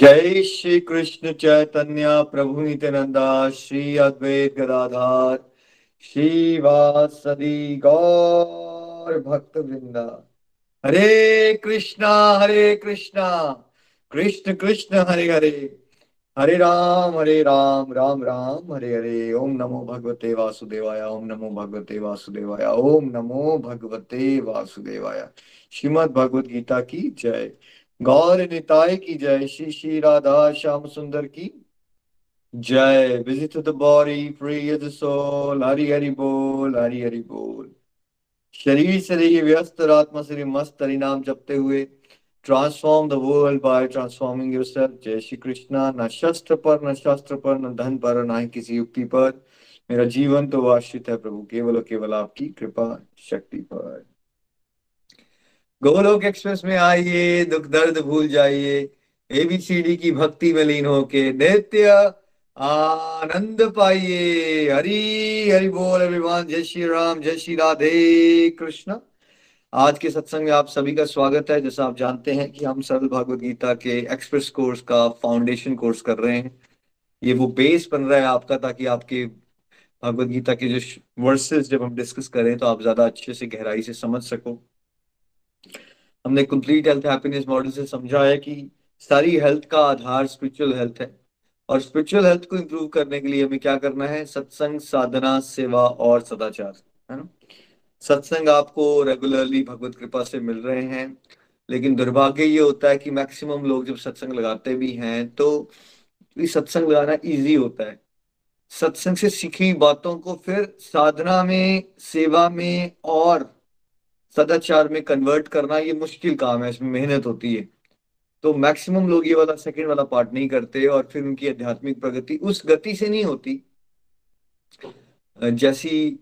जय श्री कृष्ण चैतन्य प्रभु नित्यानंदा, श्री अद्वैत गदाधार, श्री वासदी गौर भक्त वृंदा हरे कृष्णा हरे कृष्णा, कृष्ण कृष्ण, हरे हरे। हरे राम हरे राम राम राम, हरे हरे। ओम नमो भगवते वासुदेवाय, ओम नमो भगवते वासुदेवाय, ओम नमो भगवते वासुदेवाय। श्रीमद भगवद गीता की जय। गौर निताय की जय श्री श्री राधा श्याम सुंदर की। जय visit the body free the soul Hari Hari बोल, हरि हरि बोल। शरीर से रहिए व्यस्त, और आत्मा से मस्त हरि नाम जपते हुए। Transform the world by transforming yourself जय श्री कृष्णा, न शस्त्र पर, न शास्त्र पर, न धन पर न ही किसी युक्ति पर। मेरा जीवन तो आश्रित है प्रभु, केवल और केवल आपकी कृपा, शक्ति पर। गोलोक एक्सप्रेस में आइए, दुख दर्द भूल जाइए। एबीसीडी की भक्ति में लीन होके नित्य आनंद पाइए। हरी, हरि बोल अभिमान जय श्री राम, जय श्री राधे कृष्ण। आज के सत्संग में आप सभी का स्वागत है। जैसा आप जानते हैं कि हम सरल भागवत गीता के एक्सप्रेस कोर्स का फाउंडेशन कोर्स कर रहे हैं। ये वो बेस बन रहा है आपका, ताकि आपके भागवत गीता के जो वर्सेस जब हम डिस्कस करें तो आप ज़्यादा अच्छे से गहराई से समझ सको। हमने कंप्लीट हेल्थ हैप्पीनेस मॉडल से समझा है कि सारी हेल्थ का आधार स्पिरिचुअल हेल्थ है। और स्पिरिचुअल हेल्थ को इंप्रूव करने के लिए हमें क्या करना है? सत्संग, साधना, सेवा और सदाचार, है ना? सत्संग आपको रेगुलरली भगवत कृपा से मिल रहे हैं, लेकिन दुर्भाग्य ये होता है कि मैक्सिमम लोग जब सत्संग लगाते भी हैं तो सत्संग लगाना इजी होता है। सत्संग से सीखी बातों को फिर साधना में, सेवा में और सदाचार में कन्वर्ट करना ये मुश्किल काम है, इसमें मेहनत होती है। तो मैक्सिमम लोग ये वाला सेकंड वाला पार्ट नहीं करते और फिर उनकी आध्यात्मिक प्रगति उस गति से नहीं होती। जैसी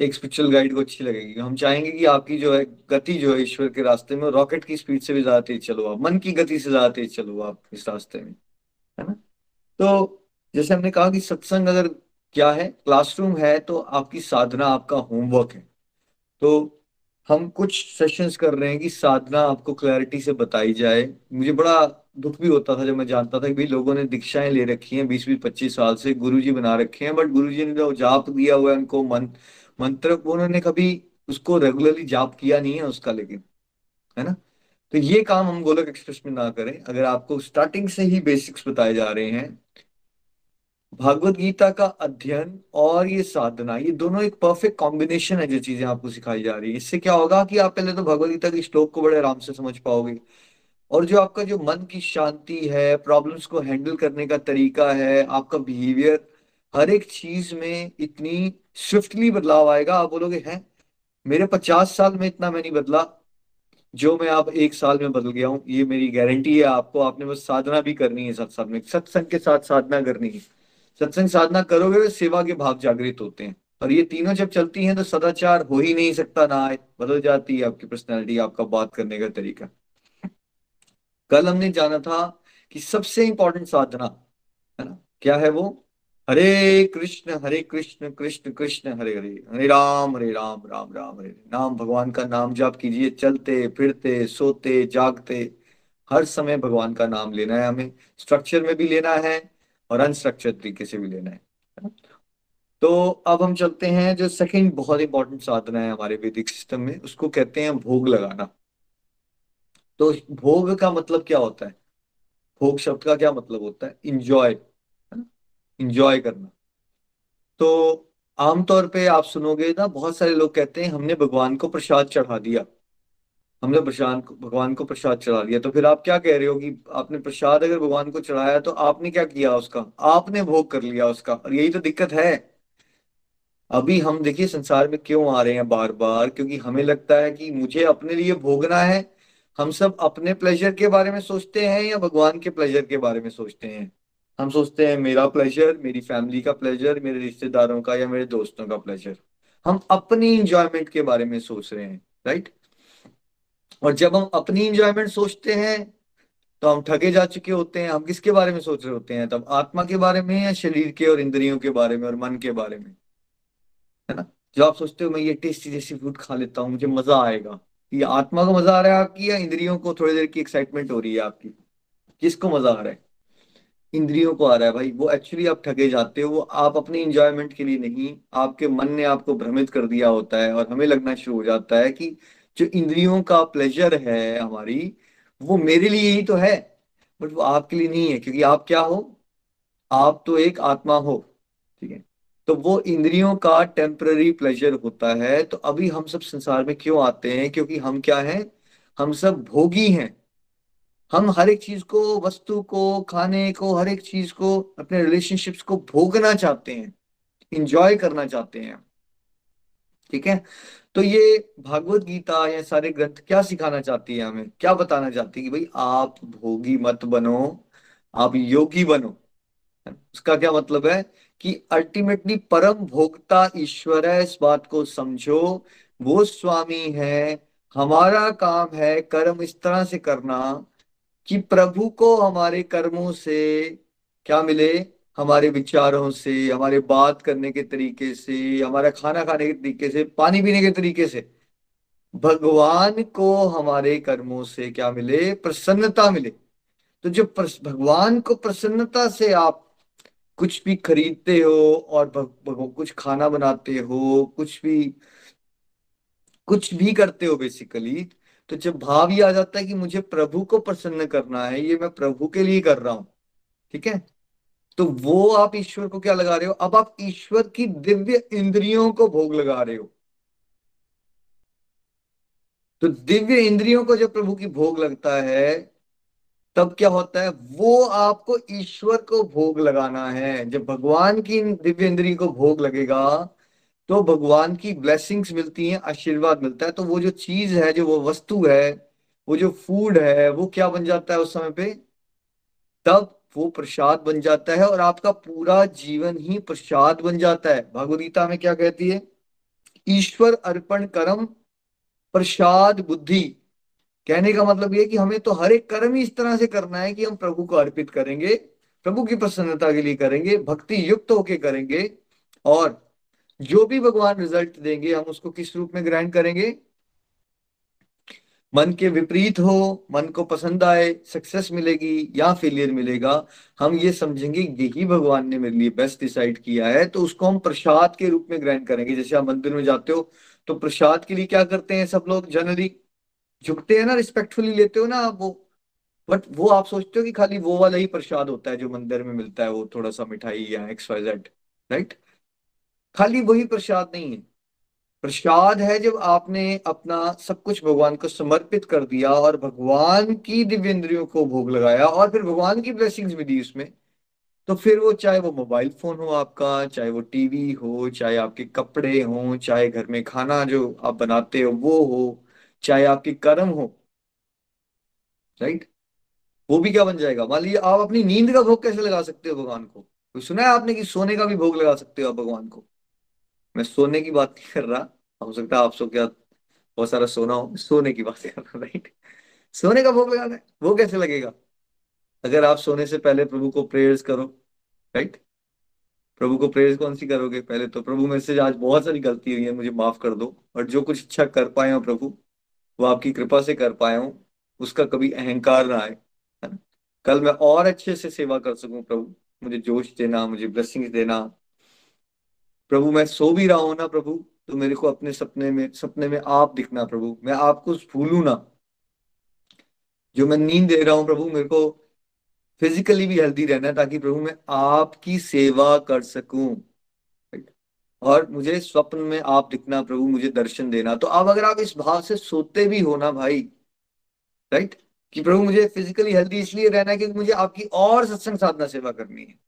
एक स्पिरिचुअल गाइड को अच्छी लगेगी। हम चाहेंगे कि आपकी जो है, गति जो है ईश्वर के रास्ते में रॉकेट की स्पीड से भी ज़्यादा तेज चलो आप, मन की गति से ज़्यादा तेज चलो आप इस रास्ते में, है ना? तो जैसे हमने कहा कि सत्संग अगर क्या है क्लासरूम है तो आपकी साधना, आपका होमवर्क है। तो हम कुछ सेशंस कर रहे हैं कि साधना आपको क्लैरिटी से बताई जाए। मुझे बड़ा दुख भी होता था जब मैं जानता था कि भाई लोगों ने दीक्षाएँ ले रखी हैं बीस बीस, पच्चीस साल से गुरु जी बना रखे हैं बट गुरु जी ने जो जाप दिया हुआ है उनको मन, मंत्र, उन्होंने कभी उसको रेगुलरली जाप किया नहीं है उसका लेकिन, है ना? तो ये काम हम गोलक एक्सप्रेस में ना करें। अगर आपको स्टार्टिंग से ही बेसिक्स बताए जा रहे हैं भागवत गीता का अध्ययन और ये साधना, ये दोनों एक परफेक्ट कॉम्बिनेशन है जो चीज़ें आपको सिखाई जा रही है। इससे क्या होगा कि आप पहले तो भगवत गीता के श्लोक को बड़े आराम से समझ पाओगे। और जो आपका जो मन की शांति है प्रॉब्लम्स को हैंडल करने का तरीका है, आपका बिहेवियर हर एक चीज़ में इतनी स्विफ्टली बदलाव आएगा। आप बोलोगे, हैं, मेरे पचास साल में इतना मैं नहीं बदला। जो मैं आप एक साल में बदल गया हूँ, ये मेरी गारंटी है आपको। आपने बस साधना भी करनी है साथ में। सत्संग के साथ साधना करनी है। सत्संग साधना करोगे तो सेवा के भाव जागृत होते हैं। और ये तीनों जब चलती हैं तो सदाचार हो ही नहीं सकता ना बदल जाती है आपकी पर्सनैलिटी आपका बात करने का तरीका। कल हमने जाना था कि सबसे इंपॉर्टेंट साधना, है ना? क्या है वो? हरे कृष्ण हरे कृष्ण कृष्ण कृष्ण, हरे हरे हरे राम हरे राम राम राम, हरे नाम भगवान का नाम जाप कीजिए, चलते, फिरते, सोते, जागते। हर समय भगवान का नाम लेना है हमें। स्ट्रक्चर में भी लेना है और अनस्ट्रक्चर तरीके से भी लेना है। तो अब हम चलते हैं, जो सेकंड बहुत इंपॉर्टेंट साधना है हमारे वैदिक सिस्टम में, उसको कहते हैं भोग लगाना। तो भोग का मतलब क्या होता है? भोग शब्द का क्या मतलब होता है? इंजॉय इंजॉय करना। तो आमतौर पे आप सुनोगे ना, बहुत सारे लोग कहते हैं, हमने भगवान को प्रसाद चढ़ा दिया। हमने प्रसाद भगवान को प्रसाद चढ़ा लिया। तो फिर आप क्या कह रहे हो कि आपने प्रसाद अगर भगवान को चढ़ाया तो आपने क्या किया उसका? आपने भोग कर लिया उसका। और यही तो दिक्कत है। अभी हम देखिए संसार में क्यों आ रहे हैं बार बार क्योंकि हमें लगता है कि मुझे अपने लिए भोगना है। हम सब अपने प्लेजर के बारे में सोचते हैं या भगवान के प्लेजर के बारे में सोचते हैं? हम सोचते हैं मेरा प्लेजर मेरी फैमिली का प्लेजर मेरे रिश्तेदारों का या मेरे दोस्तों का प्लेजर हम अपनी इंजॉयमेंट के बारे में सोच रहे हैं राइट और जब हम अपनी इंजॉयमेंट सोचते हैं तो हम ठगे जा चुके होते हैं। हम किसके बारे में सोच रहे होते हैं? तब आत्मा के बारे में या शरीर के और इंद्रियों के बारे में और मन के बारे में? है ना? जो आप सोचते हो, मैं ये टेस्टी टेस्टी फ़ूड खा लेता हूँ, मुझे मज़ा आएगा। ये आत्मा को मज़ा आ रहा है आपकी या इंद्रियों को थोड़ी देर की एक्साइटमेंट हो रही है आपकी? किसको मज़ा आ रहा है? इंद्रियों को आ रहा है भाई। वो एक्चुअली आप ठगे जाते हो, वो आप अपने इंजॉयमेंट के लिए नहीं, आपके मन ने आपको भ्रमित कर दिया होता है और हमें लगना शुरू हो जाता है कि जो इंद्रियों का प्लेजर है हमारी, वो मेरे लिए ही तो है बट वो आपके लिए नहीं है, क्योंकि आप क्या हो? आप तो एक आत्मा हो, ठीक है? तो वो इंद्रियों का टेम्पररी प्लेजर होता है तो अभी हम सब संसार में क्यों आते हैं? क्योंकि हम क्या हैं? हम सब भोगी हैं। हम हर एक चीज़ को, वस्तु को, खाने को, हर एक चीज़ को, अपने रिलेशनशिप्स को भोगना चाहते हैं इंजॉय करना चाहते हैं। ठीक है? तो ये भागवत गीता या सारे ग्रंथ क्या सिखाना चाहती है हमें? क्या बताना चाहती है कि भाई आप भोगी मत बनो, आप योगी बनो। उसका क्या मतलब है कि अल्टीमेटली परम भोक्ता ईश्वर है, इस बात को समझो। वो स्वामी है, हमारा काम है कर्म इस तरह से करना कि प्रभु को हमारे कर्मों से क्या मिले? हमारे विचारों से, हमारे बात करने के तरीके से, हमारा खाना खाने के तरीके से, पानी पीने के तरीके से, भगवान को हमारे कर्मों से क्या मिले? प्रसन्नता मिले। तो जब भगवान को प्रसन्नता से आप कुछ भी खरीदते हो और कुछ खाना बनाते हो, कुछ भी कुछ भी करते हो बेसिकली तो जब भाव ये आ जाता है कि मुझे प्रभु को प्रसन्न करना है, ये मैं प्रभु के लिए कर रहा हूँ। ठीक है? तो वो आप ईश्वर को क्या लगा रहे हो? अब आप ईश्वर की दिव्य इंद्रियों को भोग लगा रहे हो। तो दिव्य इंद्रियों को जब प्रभु की भोग लगता है, तब क्या होता है? वो आपको ईश्वर को भोग लगाना है। जब भगवान की दिव्य इंद्रिय को भोग लगेगा तो भगवान की ब्लेसिंग्स मिलती हैं, आशीर्वाद मिलता है। तो वो जो चीज़ है, जो वो वस्तु है, वो जो फ़ूड है, वो क्या बन जाता है उस समय पे? तब वो प्रसाद बन जाता है और आपका पूरा जीवन ही प्रसाद बन जाता है। भगवदगीता में क्या कहती है? ईश्वर अर्पण कर्म प्रसाद बुद्धि। कहने का मतलब ये कि हमें तो हर एक कर्म ही इस तरह से करना है कि हम प्रभु को अर्पित करेंगे, प्रभु की प्रसन्नता के लिए करेंगे, भक्ति युक्त होके करेंगे और जो भी भगवान रिज़ल्ट देंगे, हम उसको किस रूप में ग्रहण करेंगे? मन के विपरीत हो, मन को पसंद आए सक्सेस मिलेगी या फेलियर मिलेगा, हम ये समझेंगे यही भगवान ने मेरे लिए बेस्ट डिसाइड किया है तो उसको हम प्रसाद के रूप में ग्रहण करेंगे। जैसे आप मंदिर में जाते हो तो प्रसाद के लिए क्या करते हैं सब लोग? जनरली झुकते हैं ना रिस्पेक्टफुली लेते हो ना आप वो? बट वो आप सोचते हो कि खाली वो वाला ही प्रसाद होता है जो मंदिर में मिलता है, वो थोड़ा सा मिठाई या एक्स वाई जेड राइट खाली वही प्रसाद नहीं है। प्रसाद है जब आपने अपना सब कुछ भगवान को समर्पित कर दिया और भगवान की दिव्य इंद्रियों को भोग लगाया और फिर भगवान की ब्लेसिंग्स भी दी उसमें तो फिर वो चाहे वो मोबाइल फ़ोन हो आपका, चाहे वो टीवी हो, चाहे आपके कपड़े हो, चाहे घर में खाना जो आप बनाते हो, वो हो, चाहे आपके कर्म हो राइट वो भी क्या बन जाएगा? मान लीजिए आप अपनी नींद का भोग कैसे लगा सकते हो भगवान को? सुना है आपने कि सोने का भी भोग लगा सकते हो आप भगवान को? मैं सोने की बात नहीं कर रहा हो सकता है आप सो क्या बहुत सारा सोना हो, सोने की बात कर राइट सोने का भोग लगाना है, वो कैसे लगेगा? अगर आप सोने से पहले प्रभु को प्रेयर्स करो राइट प्रभु को प्रेयर्स कौन सी करोगे पहले तो? प्रभु, मेरे से आज बहुत सारी गलती हुई है, मुझे माफ़ कर दो। और जो कुछ अच्छा कर पाए हो प्रभु, वो आपकी कृपा से कर पाए हूँ, उसका कभी अहंकार ना आए, है ना? कल मैं और अच्छे से सेवा कर सकूँ प्रभु। मुझे जोश देना, मुझे ब्लेसिंग्स देना। प्रभु, मैं सो भी रहा हूँ ना प्रभु तो मेरे को अपने सपने में सपने में आप दिखना प्रभु। मैं आपको भूलू ना। जो मैं नींद दे रहा हूँ प्रभु, मेरे को फिजिकली भी हेल्दी रहना ताकि प्रभु मैं आपकी सेवा कर सकूँ। और मुझे स्वप्न में आप दिखना प्रभु, मुझे दर्शन देना। तो अब अगर आप इस भाव से सोते भी हो ना भाई राइट कि प्रभु मुझे फिजिकली हेल्दी इसलिए रहना है क्योंकि मुझे आपकी और सत्संग साधना सेवा करनी है।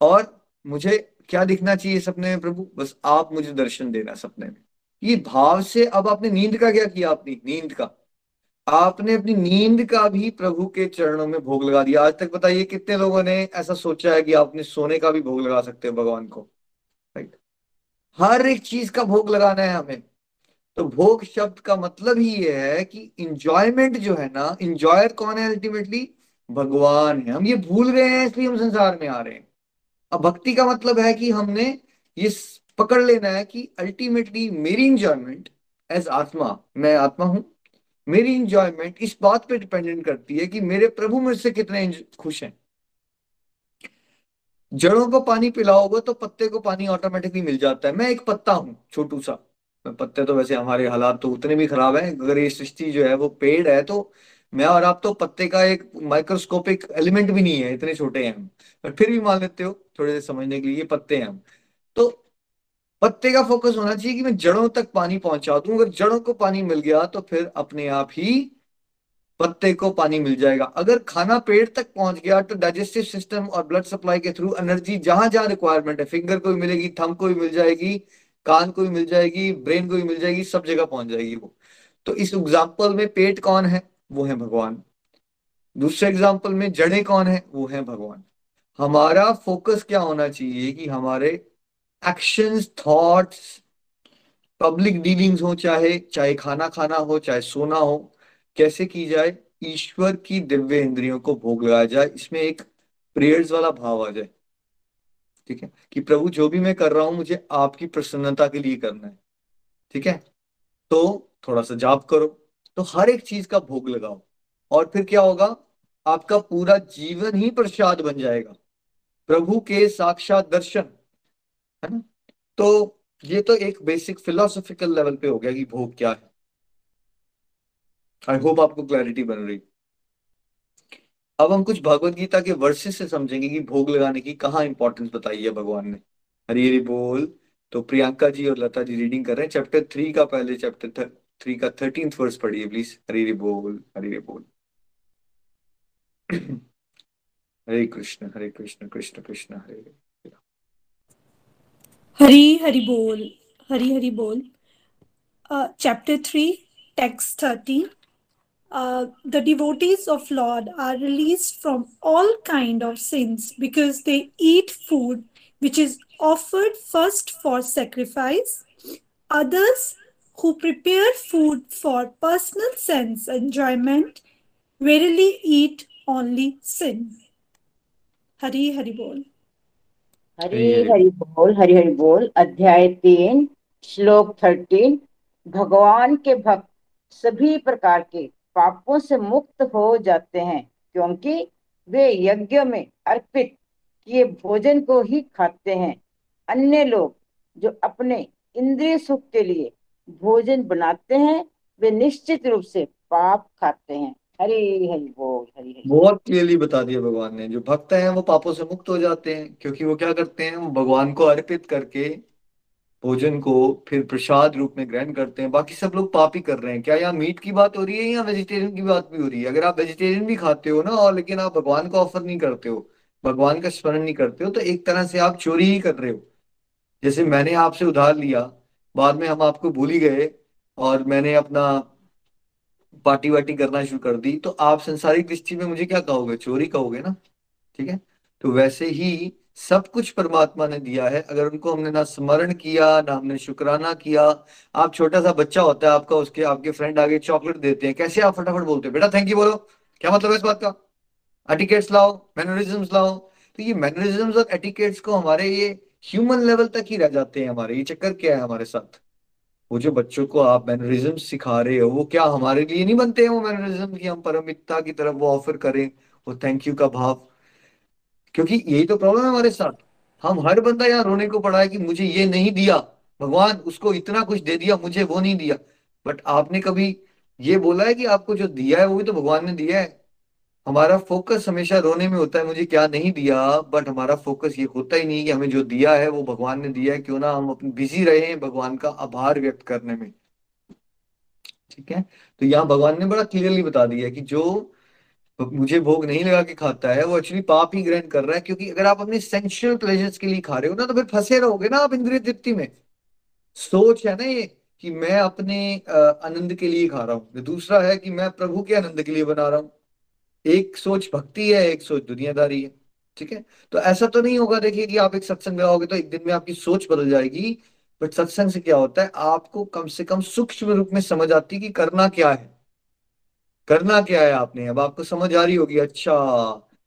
और मुझे क्या दिखना चाहिए सपने में प्रभु? बस आप मुझे दर्शन देना सपने में। ये भाव से अब आपने नींद का क्या किया अपनी नींद का। आपने अपनी नींद का भी प्रभु के चरणों में भोग लगा दिया। आज तक बताइए कितने लोगों ने ऐसा सोचा है कि आप अपने सोने का भी भोग लगा सकते हो भगवान को? राइट हर एक चीज़ का भोग लगाना है हमें। तो भोग शब्द का मतलब ही ये है कि इंजॉयमेंट जो है ना इंजॉयर कौन है अल्टीमेटली भगवान है। हम ये भूल गए हैं, इसलिए हम संसार में आ रहे हैं। अब भक्ति का मतलब है कि हमने ये पकड़ लेना है कि अल्टीमेटली मेरी इंजॉयमेंट एज आत्मा, मैं आत्मा हूँ, मेरी इंजॉयमेंट इस बात पे डिपेंडेंट करती है कि मेरे प्रभु मुझसे कितने खुश हैं। जड़ों को पानी पिलाओगे तो पत्ते को पानी ऑटोमेटिकली मिल जाता है। मैं एक पत्ता हूँ, छोटू सा। पत्ते तो वैसे हमारे हालात तो उतने भी खराब है। अगर ये सृष्टि जो है वो पेड़ है तो मैं और आप तो पत्ते का एक माइक्रोस्कोपिक एलिमेंट भी नहीं है, इतने छोटे हैं हम। पर फिर भी मान लेते हो, थोड़े देर समझने के लिए पत्ते हैं हम। तो पत्ते का फोकस होना चाहिए कि मैं जड़ों तक पानी पहुँचा दूँ। अगर जड़ों को पानी मिल गया तो फिर अपने आप ही पत्ते को पानी मिल जाएगा। अगर खाना पेट तक पहुँच गया तो डाइजेस्टिव सिस्टम और ब्लड सप्लाई के थ्रू एनर्जी जहाँ जहाँ रिक्वायरमेंट है फिंगर को भी मिलेगी थम को भी मिल जाएगी, कान को भी मिल जाएगी ब्रेन को भी मिल जाएगी, सब जगह पहुँच जाएगी वो। तो इस एग्ज़ाम्पल में पेट कौन है? वो है भगवान। दूसरे एग्ज़ाम्पल में जड़े कौन है? वो है भगवान। हमारा फोकस क्या होना चाहिए कि हमारे एक्शंस थॉट्स पब्लिक डीलिंग्स हो, चाहे चाहे खाना खाना हो, चाहे सोना हो, कैसे की जाए? ईश्वर की दिव्य इंद्रियों को भोग लगाया जाए। इसमें एक प्रेयर्स वाला भाव आ जाए। ठीक है? कि प्रभु, जो भी मैं कर रहा हूँ, मुझे आपकी प्रसन्नता के लिए करना है। ठीक है? तो थोड़ा सा जाप करो। तो हर एक चीज़ का भोग लगाओ। और फिर क्या होगा? आपका पूरा जीवन ही प्रसाद बन जाएगा। प्रभु के साक्षात दर्शन, है ना? तो ये तो एक बेसिक फिलोसॉफिकल लेवल पे हो गया कि भोग क्या है। आई होप आपको क्लैरिटी बन रही। अब हम कुछ भगवत गीता के वर्सेस से समझेंगे कि भोग लगाने की कहाँ इंपॉर्टेंस बताई है भगवान ने। हरी हरी बोल। तो प्रियंका जी और लता जी रीडिंग कर रहे हैं। चैप्टर थ्री का पहले चैप्टर थ्री का थर्टीन वर्स पढ़िए प्लीज़ हरी हरी बोल हरी हरी बोल हरे कृष्ण हरे कृष्ण कृष्ण कृष्ण हरे हरी हरि बोल हरी हरि बोल chapter three text thirteen uh, the devotees of Lord are released from all kind of sins because they eat food which is offered first for sacrifice. Others who prepare food for personal sense enjoyment verily eat only sin. Hari Hari Bol. Hari Hari बोल हरि हरि बोल अध्याय तीन श्लोक thirteen भगवान के भक्त सभी प्रकार के पापों से मुक्त हो जाते हैं क्योंकि वे यज्ञ में अर्पित किए भोजन को ही खाते हैं अन्य लोग जो अपने इंद्रिय सुख के लिए भोजन बनाते हैं, वे निश्चित रूप से पाप खाते हैं। हरी हरि बोल, हरी हरि। बहुत क्लियरली बता दिया भगवान ने। जो भक्त हैं, वो पापों से मुक्त हो जाते हैं, क्योंकि वो क्या करते हैं, वो भगवान को अर्पित करके भोजन को फिर प्रसाद रूप में ग्रहण करते हैं। बाकी सब लोग पाप ही कर रहे हैं। क्या यहाँ मीट की बात हो रही है या वेजिटेरियन की बात भी हो रही है? अगर आप वेजिटेरियन भी खाते हो ना, और लेकिन आप भगवान को ऑफ़र नहीं करते हो, भगवान का स्मरण नहीं करते हो तो एक तरह से आप चोरी ही कर रहे हो। जैसे मैंने आपसे उधार लिया बाद में हम आपको भूल ही गए और मैंने अपना पार्टी वार्टी करना शुरू कर दी। तो आप संसारिक दृष्टि में मुझे क्या कहोगे? चोरी कहोगे ना? ठीक है? तो वैसे ही सब कुछ परमात्मा ने दिया है। अगर उनको हमने ना स्मरण किया, ना हमने शुक्राना किया, आप छोटा सा बच्चा होता है आपका, उसके, आपके फ्रेंड आगे चॉकलेट देते हैं। कैसे आप फटाफट बोलते हैं? बेटा थैंक यू बोलो। क्या मतलब है इस बात का? एटिकेट्स लाओ मैनरिज्म लाओ। तो ये मैनरिज्म और एटिकेट्स को हमारे ये ह्यूमन लेवल तक ही रह जाते हैं हमारे। ये चक्कर क्या है हमारे साथ? वो जो बच्चों को आप मैनरिज्म सिखा रहे हो, वो क्या हमारे लिए नहीं बनते हैं वो मैनरिज्म की? हम परमितता की तरफ़ वो ऑफ़र करें, वो थैंक यू का भाव। क्योंकि यही तो प्रॉब्लम है हमारे साथ। हम हर बंदा यहाँ रोने को पड़ा है कि मुझे ये नहीं दिया। भगवान उसको इतना कुछ दे दिया, मुझे वो नहीं दिया। बट आपने कभी ये बोला है कि आपको जो दिया है, वो भी तो भगवान ने दिया है? हमारा फोकस हमेशा रोने में होता है, मुझे क्या नहीं दिया बट हमारा फोकस ये होता ही नहीं कि हमें जो दिया है, वो भगवान ने दिया है, क्यों ना हम अपने बिज़ी रहे हैं भगवान का आभार व्यक्त करने में। ठीक है? तो यहाँ भगवान ने बड़ा क्लियरली बता दिया कि जो मुझे भोग नहीं लगा के खाता है, वो एक्चुअली पाप ही ग्रहण कर रहा है, क्योंकि अगर आप अपने सेंशुअल प्लेजर्स के लिए खा रहे हो ना तो फिर फंसे रहोगे ना आप इंद्रिय तृप्ति में। सोच है ना ये कि मैं अपने आनंद के लिए खा रहा हूँ। दूसरा है कि मैं प्रभु के आनंद के लिए बना रहा हूँ। एक सोच भक्ति है, एक सोच दुनियादारी है, ठीक है? तो ऐसा तो नहीं होगा, देखिए, कि आप एक सत्संग में आओगे तो एक दिन में आपकी सोच बदल जाएगी, बट सत्संग से क्या होता है, आपको कम से कम सूक्ष्म रूप में समझ आती है कि करना क्या है। करना क्या है आपने? अब आपको समझ आ रही होगी अच्छा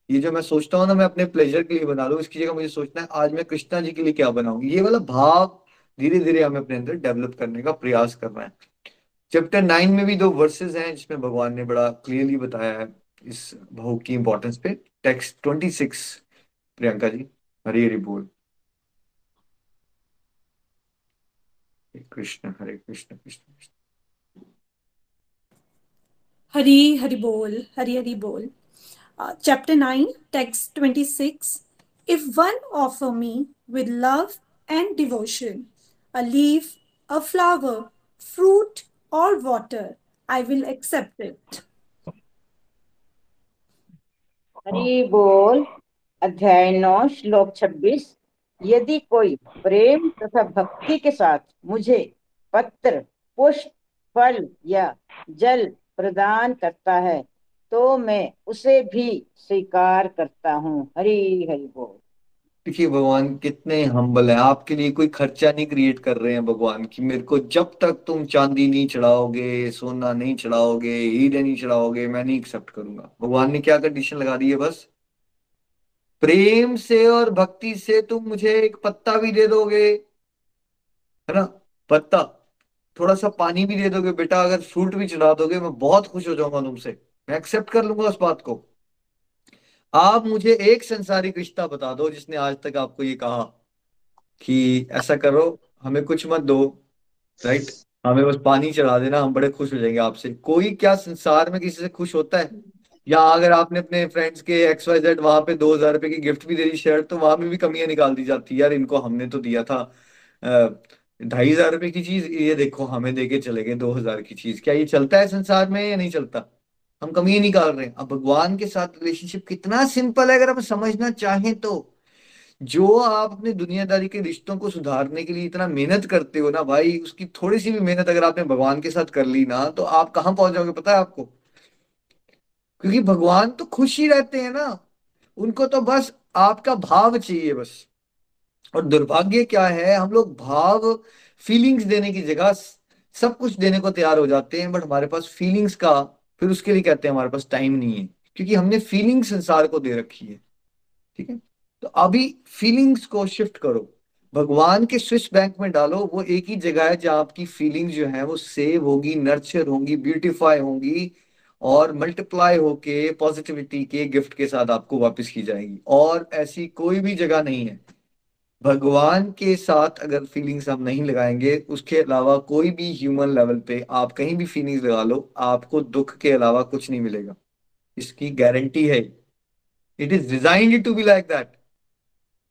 ये जो मैं सोचता हूँ ना, मैं अपने प्लेजर के लिए बना लू इसकी जगह मुझे सोचना है, आज मैं कृष्णा जी के लिए क्या बनाऊँगी? ये वाला भाव धीरे धीरे हमें अपने अंदर डेवलप करने का प्रयास करना है। चैप्टर नाइन में भी दो वर्सेस हैं जिसमें भगवान ने बड़ा क्लियरली बताया है। इस भाव की इंपॉर्टेंस पे text twenty six Priyanka ji Hari Hari बोल। कृष्ण हरे कृष्ण कृष्ण कृष्ण। हरी हरि बोल हरी हरि बोल। Chapter nine text twenty six if one offer me with love and devotion a leaf, a flower, fruit, or water, I will accept it. Hari बोल, अध्याय नौ, श्लोक छब्बीस। यदि कोई प्रेम तथा भक्ति के साथ मुझे पत्र, पुष्प, फल या जल प्रदान करता है तो मैं उसे भी स्वीकार करता हूँ। हरी हरी बोल। देखिए भगवान, कितने हम्बल है। आपके लिए कोई खर्चा नहीं क्रिएट कर रहे हैं भगवान कि। मेरे को जब तक तुम चांदी नहीं चढ़ाओगे, सोना नहीं चढ़ाओगे, हीरे नहीं चढ़ाओगे, मैं नहीं एक्सेप्ट करूँगा। भगवान ने क्या कंडीशन लगा दी है बस? प्रेम से और भक्ति से तुम मुझे एक पत्ता भी दे दोगे, है ना? पत्ता थोड़ा सा पानी भी दे दोगे। बेटा, अगर फ्रूट भी चढ़ा दोगे, मैं बहुत खुश हो जाऊँगा तुमसे। मैं एक्सेप्ट कर लूँगा उस बात को। आप मुझे एक संसारिक रिश्ता बता दो जिसने आज तक आपको ये कहा कि ऐसा करो, हमें कुछ मत दो राइट हमें बस पानी चढ़ा देना, हम बड़े खुश हो जाएँगे आपसे। कोई क्या संसार में किसी से खुश होता है? या अगर आपने अपने फ्रेंड्स के एक्स वाई जेड वहाँ पे दो हज़ार रुपए की गिफ्ट भी दे दी शर्ट तो वहाँ में भी कमियाँ निकाल दी जाती यार, इनको हमने तो दिया था। ढाई हज़ार रुपए की चीज़, ये देखो, हमें देके चले गए दो हज़ार की चीज़। क्या ये चलता है संसार में या नहीं चलता? हम कमी निकाल रहे हैं। अब भगवान के साथ रिलेशनशिप कितना सिंपल है, अगर हम समझना चाहें तो। जो आप अपने दुनियादारी के रिश्तों को सुधारने के लिए इतना मेहनत करते हो ना भाई, उसकी थोड़ी सी भी मेहनत अगर आपने भगवान के साथ कर ली ना तो आप कहाँ पहुँच जाओगे पता है आपको? क्योंकि भगवान तो खुश ही रहते हैं ना। उनको तो बस आपका भाव चाहिए बस। और दुर्भाग्य क्या है, हम लोग भाव फीलिंग्स देने की जगह सब कुछ देने को तैयार हो जाते हैं बट हमारे पास फीलिंग्स का फिर उसके लिए कहते हैं, हमारे पास टाइम नहीं है। क्योंकि हमने फीलिंग संसार को दे रखी है। ठीक है? तो अभी फीलिंग्स को शिफ्ट करो। भगवान के स्विस बैंक में डालो, वो एक ही जगह है जहाँ आपकी फीलिंग्स जो है वो सेव होगी नर्चर होंगी ब्यूटिफाई होंगी और मल्टीप्लाई होके पॉजिटिविटी के गिफ्ट के साथ आपको वापस की जाएगी। और ऐसी कोई भी जगह नहीं है। भगवान के साथ अगर फीलिंग्स हम नहीं लगाएँगे, उसके अलावा कोई भी ह्यूमन लेवल पे आप कहीं भी फीलिंग्स लगा लो, आपको दुख के अलावा कुछ नहीं मिलेगा। इसकी गारंटी है। It is designed to be like that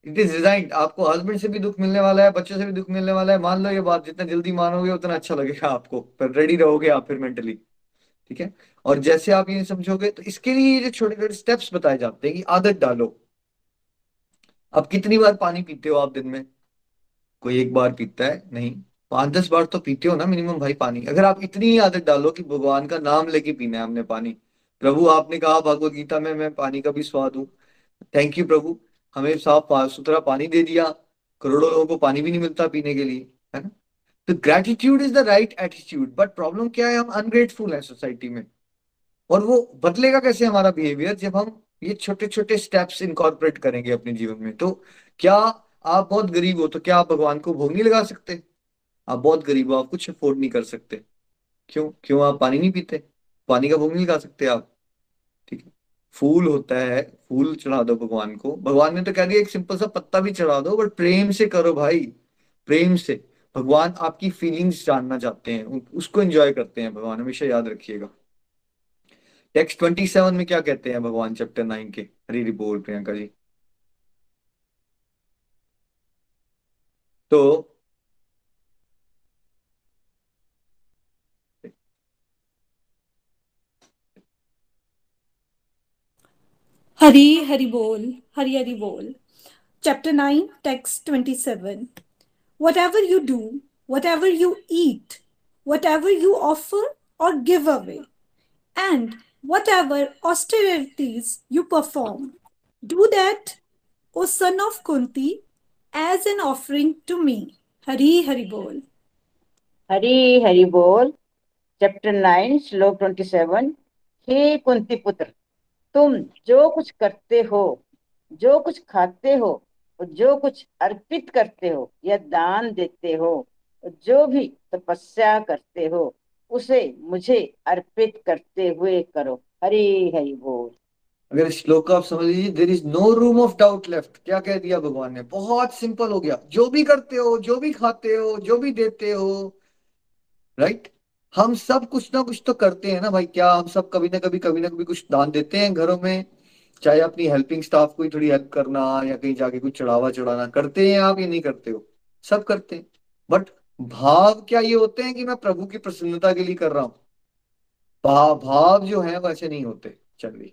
it is designed आपको हस्बैंड से भी दुख मिलने वाला है, बच्चों से भी दुख मिलने वाला है, मान लो ये बात, जितना जल्दी मानोगे, उतना अच्छा लगेगा आपको। पर रेडी रहोगे आप फिर मेंटली ठीक है? और जैसे आप ये समझोगे तो इसके लिए ये जो छोटे छोटे स्टेप्स बताए जाते हैं कि आदत डालो। अब कितनी बार पानी पीते हो आप दिन में? कोई एक बार पीता है? नहीं। पाँच दस बार तो पीते हो ना मिनिमम भाई पानी। अगर आप इतनी ही आदत डालो कि भगवान का नाम लेके पीना है हमने पानी। प्रभु, आपने कहा भगवत गीता में मैं पानी का भी स्वाद हूँ। थैंक यू प्रभु। हमें साफ़ सुथरा पानी दे दिया। करोड़ों लोगों को पानी भी नहीं मिलता पीने के लिए, है ना? तो gratitude is the right attitude but problem क्या है? हम अनग्रेटफुल है सोसाइटी में। और वो बदलेगा कैसे हमारा बिहेवियर जब हम ये छोटे छोटे स्टेप्स इनकॉर्पोरेट करेंगे अपने जीवन में। तो क्या आप बहुत गरीब हो तो क्या आप भगवान को भोग नहीं लगा सकते? आप बहुत गरीब हो, आप कुछ अफोर्ड नहीं कर सकते। क्यों? क्यों आप पानी नहीं पीते? पानी का भोग नहीं लगा सकते आप। ठीक है। फूल होता है, फूल चढ़ा दो भगवान को। भगवान ने तो कह दिया, एक सिंपल सा पत्ता भी चढ़ा दो बट प्रेम से करो भाई। प्रेम से। भगवान आपकी फीलिंग्स जानना चाहते हैं उसको एंजॉय करते हैं, भगवान, हमेशा याद रखिएगा। टेक्स्ट ट्वेंटी सेवन में क्या कहते हैं भगवान चैप्टर नाइन के? हरी बोल, प्रियंका जी। तो हरी हरी बोल, हरी हरी बोल। Chapter nine text twenty seven whatever you do whatever you eat whatever you offer or give away and whatever austerities you perform, do that, O son of Kunti, as an offering to me. Hari Hari Bol. Hari Hari बोल chapter nine श्लोक twenty seven हे कुंती पुत्र तुम जो कुछ करते हो जो कुछ खाते हो और जो कुछ अर्पित करते हो या दान देते हो जो भी तपस्या करते हो उसे मुझे अर्पित करते हुए करो। हरी हरि बोल। अगर श्लोक आप समझ लीजिए there is no room of doubt left क्या कह दिया भगवान ने? बहुत सिंपल हो गया। जो भी करते हो, जो भी खाते हो, जो भी देते हो राइट right? हम सब कुछ ना कुछ तो करते हैं ना भाई। क्या हम सब कभी ना कभी कभी ना कभी कुछ दान देते हैं घरों में? चाहे अपनी हेल्पिंग स्टाफ को थोड़ी हेल्प करना या कहीं जाके कुछ चढ़ावा चढ़ाना। करते हैं आप या नहीं करते हो? सब करते हैं। बट भाव क्या ये होते हैं कि मैं प्रभु की प्रसन्नता के लिए कर रहा हूँ? भाव भाव जो है वैसे नहीं होते। चलिए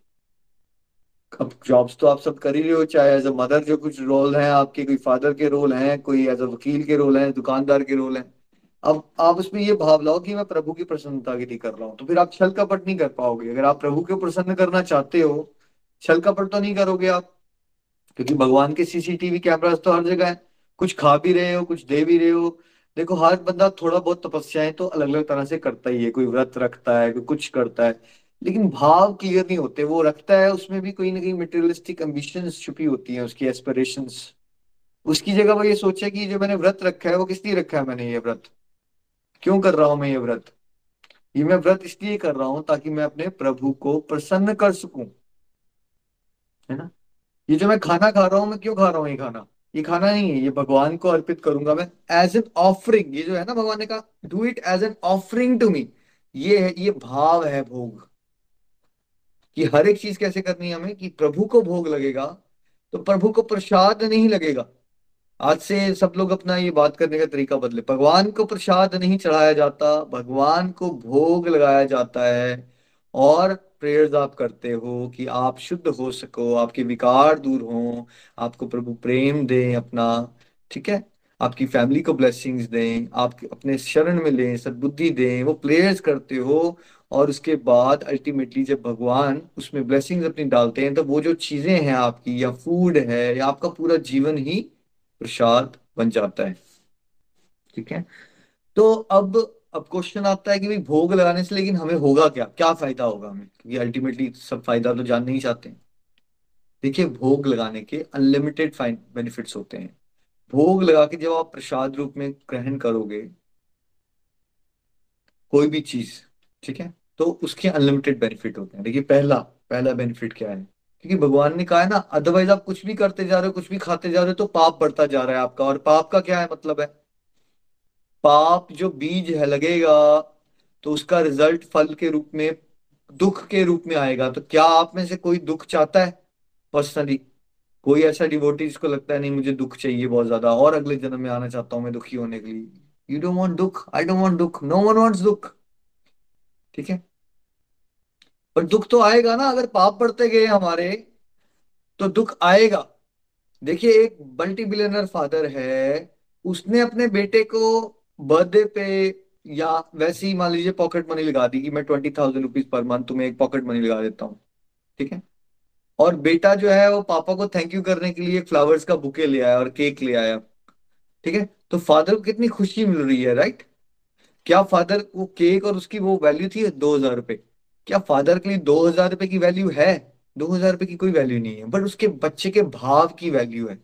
अब जॉब्स तो आप सब कर ही रहे हो, चाहे एज अ मदर जो कुछ रोल है, आपके कोई फादर के रोल हैं, कोई एज अ वकील के रोल हैं, दुकानदार के रोल हैं। अब आप उसमें ये भाव लाओ कि मैं प्रभु की प्रसन्नता के लिए कर रहा हूँ। तो फिर आप छल कपट नहीं कर पाओगे। अगर आप प्रभु को प्रसन्न करना चाहते हो, छल कपट तो नहीं करोगे आप। क्योंकि भगवान के सीसीटीवी कैमराज तो हर जगह है। कुछ खा भी रहे हो, कुछ दे भी रहे हो। देखो, हर बंदा थोड़ा बहुत तपस्याएँ तो अलग अलग तरह से करता ही है, कोई व्रत रखता है, कोई कुछ करता है, लेकिन भाव क्लियर नहीं होते, वो रखता है, उसमें भी कोई ना कहीं मटेरियलिस्टिक एम्बिशन छुपी होती है, उसकी एस्पिरेशंस उसकी जगह वो ये सोचे कि जो मैंने व्रत रखा है, वो किस लिए रखा है मैंने ये व्रत? क्यों कर रहा हूँ मैं ये व्रत? ये मैं व्रत इसलिए कर रहा हूँ ताकि मैं अपने प्रभु को प्रसन्न कर सकूँ। है ना? ये जो मैं खाना खा रहा हूँ, मैं क्यों खा रहा हूँ ये खाना? ये खाना नहीं है, ये भगवान को अर्पित करूँगा मैं एज एन ऑफरिंग ये जो है ना भगवान ने कहा do it as an offering to me ये है, ये भाव है भोग। कि हर एक चीज़ कैसे करनी है हमें? कि प्रभु को भोग लगेगा तो प्रभु को प्रसाद नहीं लगेगा। आज से सब लोग अपना ये बात करने का तरीका बदले। भगवान को प्रसाद नहीं चढ़ाया जाता, भगवान को भोग लगाया जाता है। और प्रेयर्स आप करते हो कि आप शुद्ध हो सको, आपके विकार दूर हो, आपको प्रभु प्रेम दें अपना, ठीक है? आपकी फैमिली को ब्लेसिंग्स दें, आप अपने शरण में लें, सदबुद्धि दें, वो प्रेयर्स करते हो और उसके बाद अल्टीमेटली जब भगवान उसमें ब्लेसिंग्स अपनी डालते हैं तो वो जो चीज़ें हैं आपकी, या फ़ूड है, या आपका पूरा जीवन ही प्रसाद बन जाता है, ठीक है? तो अब अब क्वेश्चन आता है कि भाई भोग लगाने से, लेकिन हमें होगा क्या? क्या फ़ायदा होगा हमें? क्योंकि अल्टीमेटली सब फ़ायदा तो जान नहीं चाहते देखिए, भोग लगाने के अनलिमिटेड बेनिफिट्स होते हैं। भोग लगा के जब आप प्रसाद रूप में ग्रहण करोगे, कोई भी चीज़, ठीक है? तो उसके अनलिमिटेड बेनिफिट होते हैं। देखिए, पहला पहला बेनिफिट क्या है? क्योंकि भगवान ने कहा है ना अदरवाइज़ आप कुछ भी करते जा रहे हो, कुछ भी खाते जा रहे हो तो पाप बढ़ता जा रहा है आपका। और पाप का क्या है मतलब है? पाप जो बीज है लगेगा तो उसका रिज़ल्ट फल के रूप में, दुख के रूप में आएगा। तो क्या आप में से कोई दुख चाहता है? पर्सनली कोई ऐसा डिवोटी जिसको लगता है, नहीं, मुझे दुख चाहिए बहुत ज़्यादा, और अगले जन्म में आना चाहता हूँ मैं दुखी होने के लिए। यू डोंट वांट दुख आई डोंट वांट दुख नो वन वांट्स दुख। ठीक है? पर दुख तो आएगा ना, अगर पाप बढ़ते गए हमारे तो दुख आएगा। देखिए, एक मल्टी बिलियनर फादर है, उसने अपने बेटे को बर्थडे पे या वैसे ही मान लीजिए पॉकेट मनी लगा दी कि मैं twenty thousand rupees per month तुम्हें एक पॉकेट मनी लगा देता हूँ, ठीक है? और बेटा जो है वो पापा को थैंक यू करने के लिए फ्लावर्स का बुके ले आया और केक ले आया, ठीक है? तो फादर को कितनी खुशी मिल रही है राइट क्या फादर वो केक और उसकी वो वैल्यू थी दो हज़ार रुपए? क्या फादर के लिए दो हज़ार रुपए की वैल्यू है? दो हज़ार रुपए की कोई वैल्यू नहीं है बट उसके बच्चे के भाव की वैल्यू है।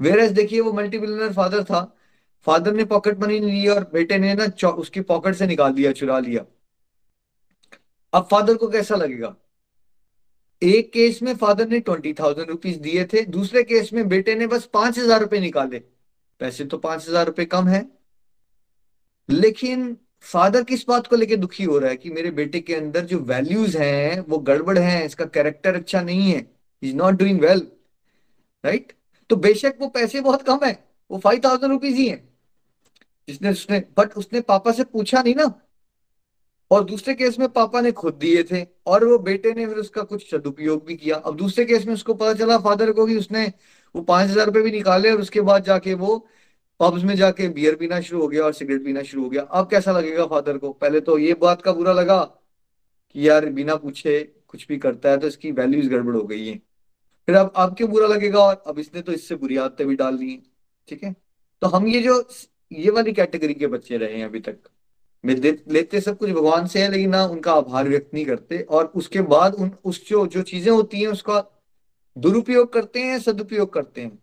वेर देखिए वो मल्टी बिलियनर फादर था फादर ने पॉकेट मनी ली और बेटे ने ना उसकी पॉकेट से निकाल दिया, चुरा लिया। अब फादर को कैसा लगेगा? एक केस में फादर ने ट्वेंटी थाउज़ेंड रुपीज़ दिए थे, दूसरे केस में बेटे ने बस पाँच हज़ार रुपए निकाले। पैसे तो पाँच हज़ार रुपए कम है। लेकिन फादर किस बात को लेके दुखी हो रहा है कि मेरे बेटे के अंदर जो वैल्यूज़ हैं, वो गड़बड़ हैं, इसका कैरेक्टर अच्छा नहीं है is not doing well right तो बेशक वो पैसे बहुत कम है, वो फाइव थाउज़ेंड रुपीज़ ही है। जिसने, उसने बट उसने पापा से पूछा नहीं ना। और दूसरे केस में पापा ने खुद दिए थे, और वो बेटे ने फिर उसका कुछ सदुपयोग भी किया। अब दूसरे केस में उसको पता चला फादर को कि उसने वो पाँच हज़ार रुपये भी निकाले, और उसके बाद जाके वो पब्स में जाके बियर पीना शुरू हो गया और सिगरेट पीना शुरू हो गया। अब कैसा लगेगा फादर को? पहले तो ये बात का बुरा लगा कि यार बिना पूछे कुछ भी करता है तो इसकी वैल्यूज़ गड़बड़ हो गई है। फिर अब आपके बुरा लगेगा? और अब इसने तो इससे बुरी आदतें भी डाल दी हैं, ठीक है? तो हम ये जो ये वाली कैटेगरी के बच्चे रहे हैं अभी तक। में लेते सब कुछ भगवान से है, लेकिन ना उनका आभार व्यक्त नहीं करते। और उसके बाद उन, उस जो जो चीज़ें होती हैं, उसका दुरुपयोग करते हैं, सदुपयोग करते हैं।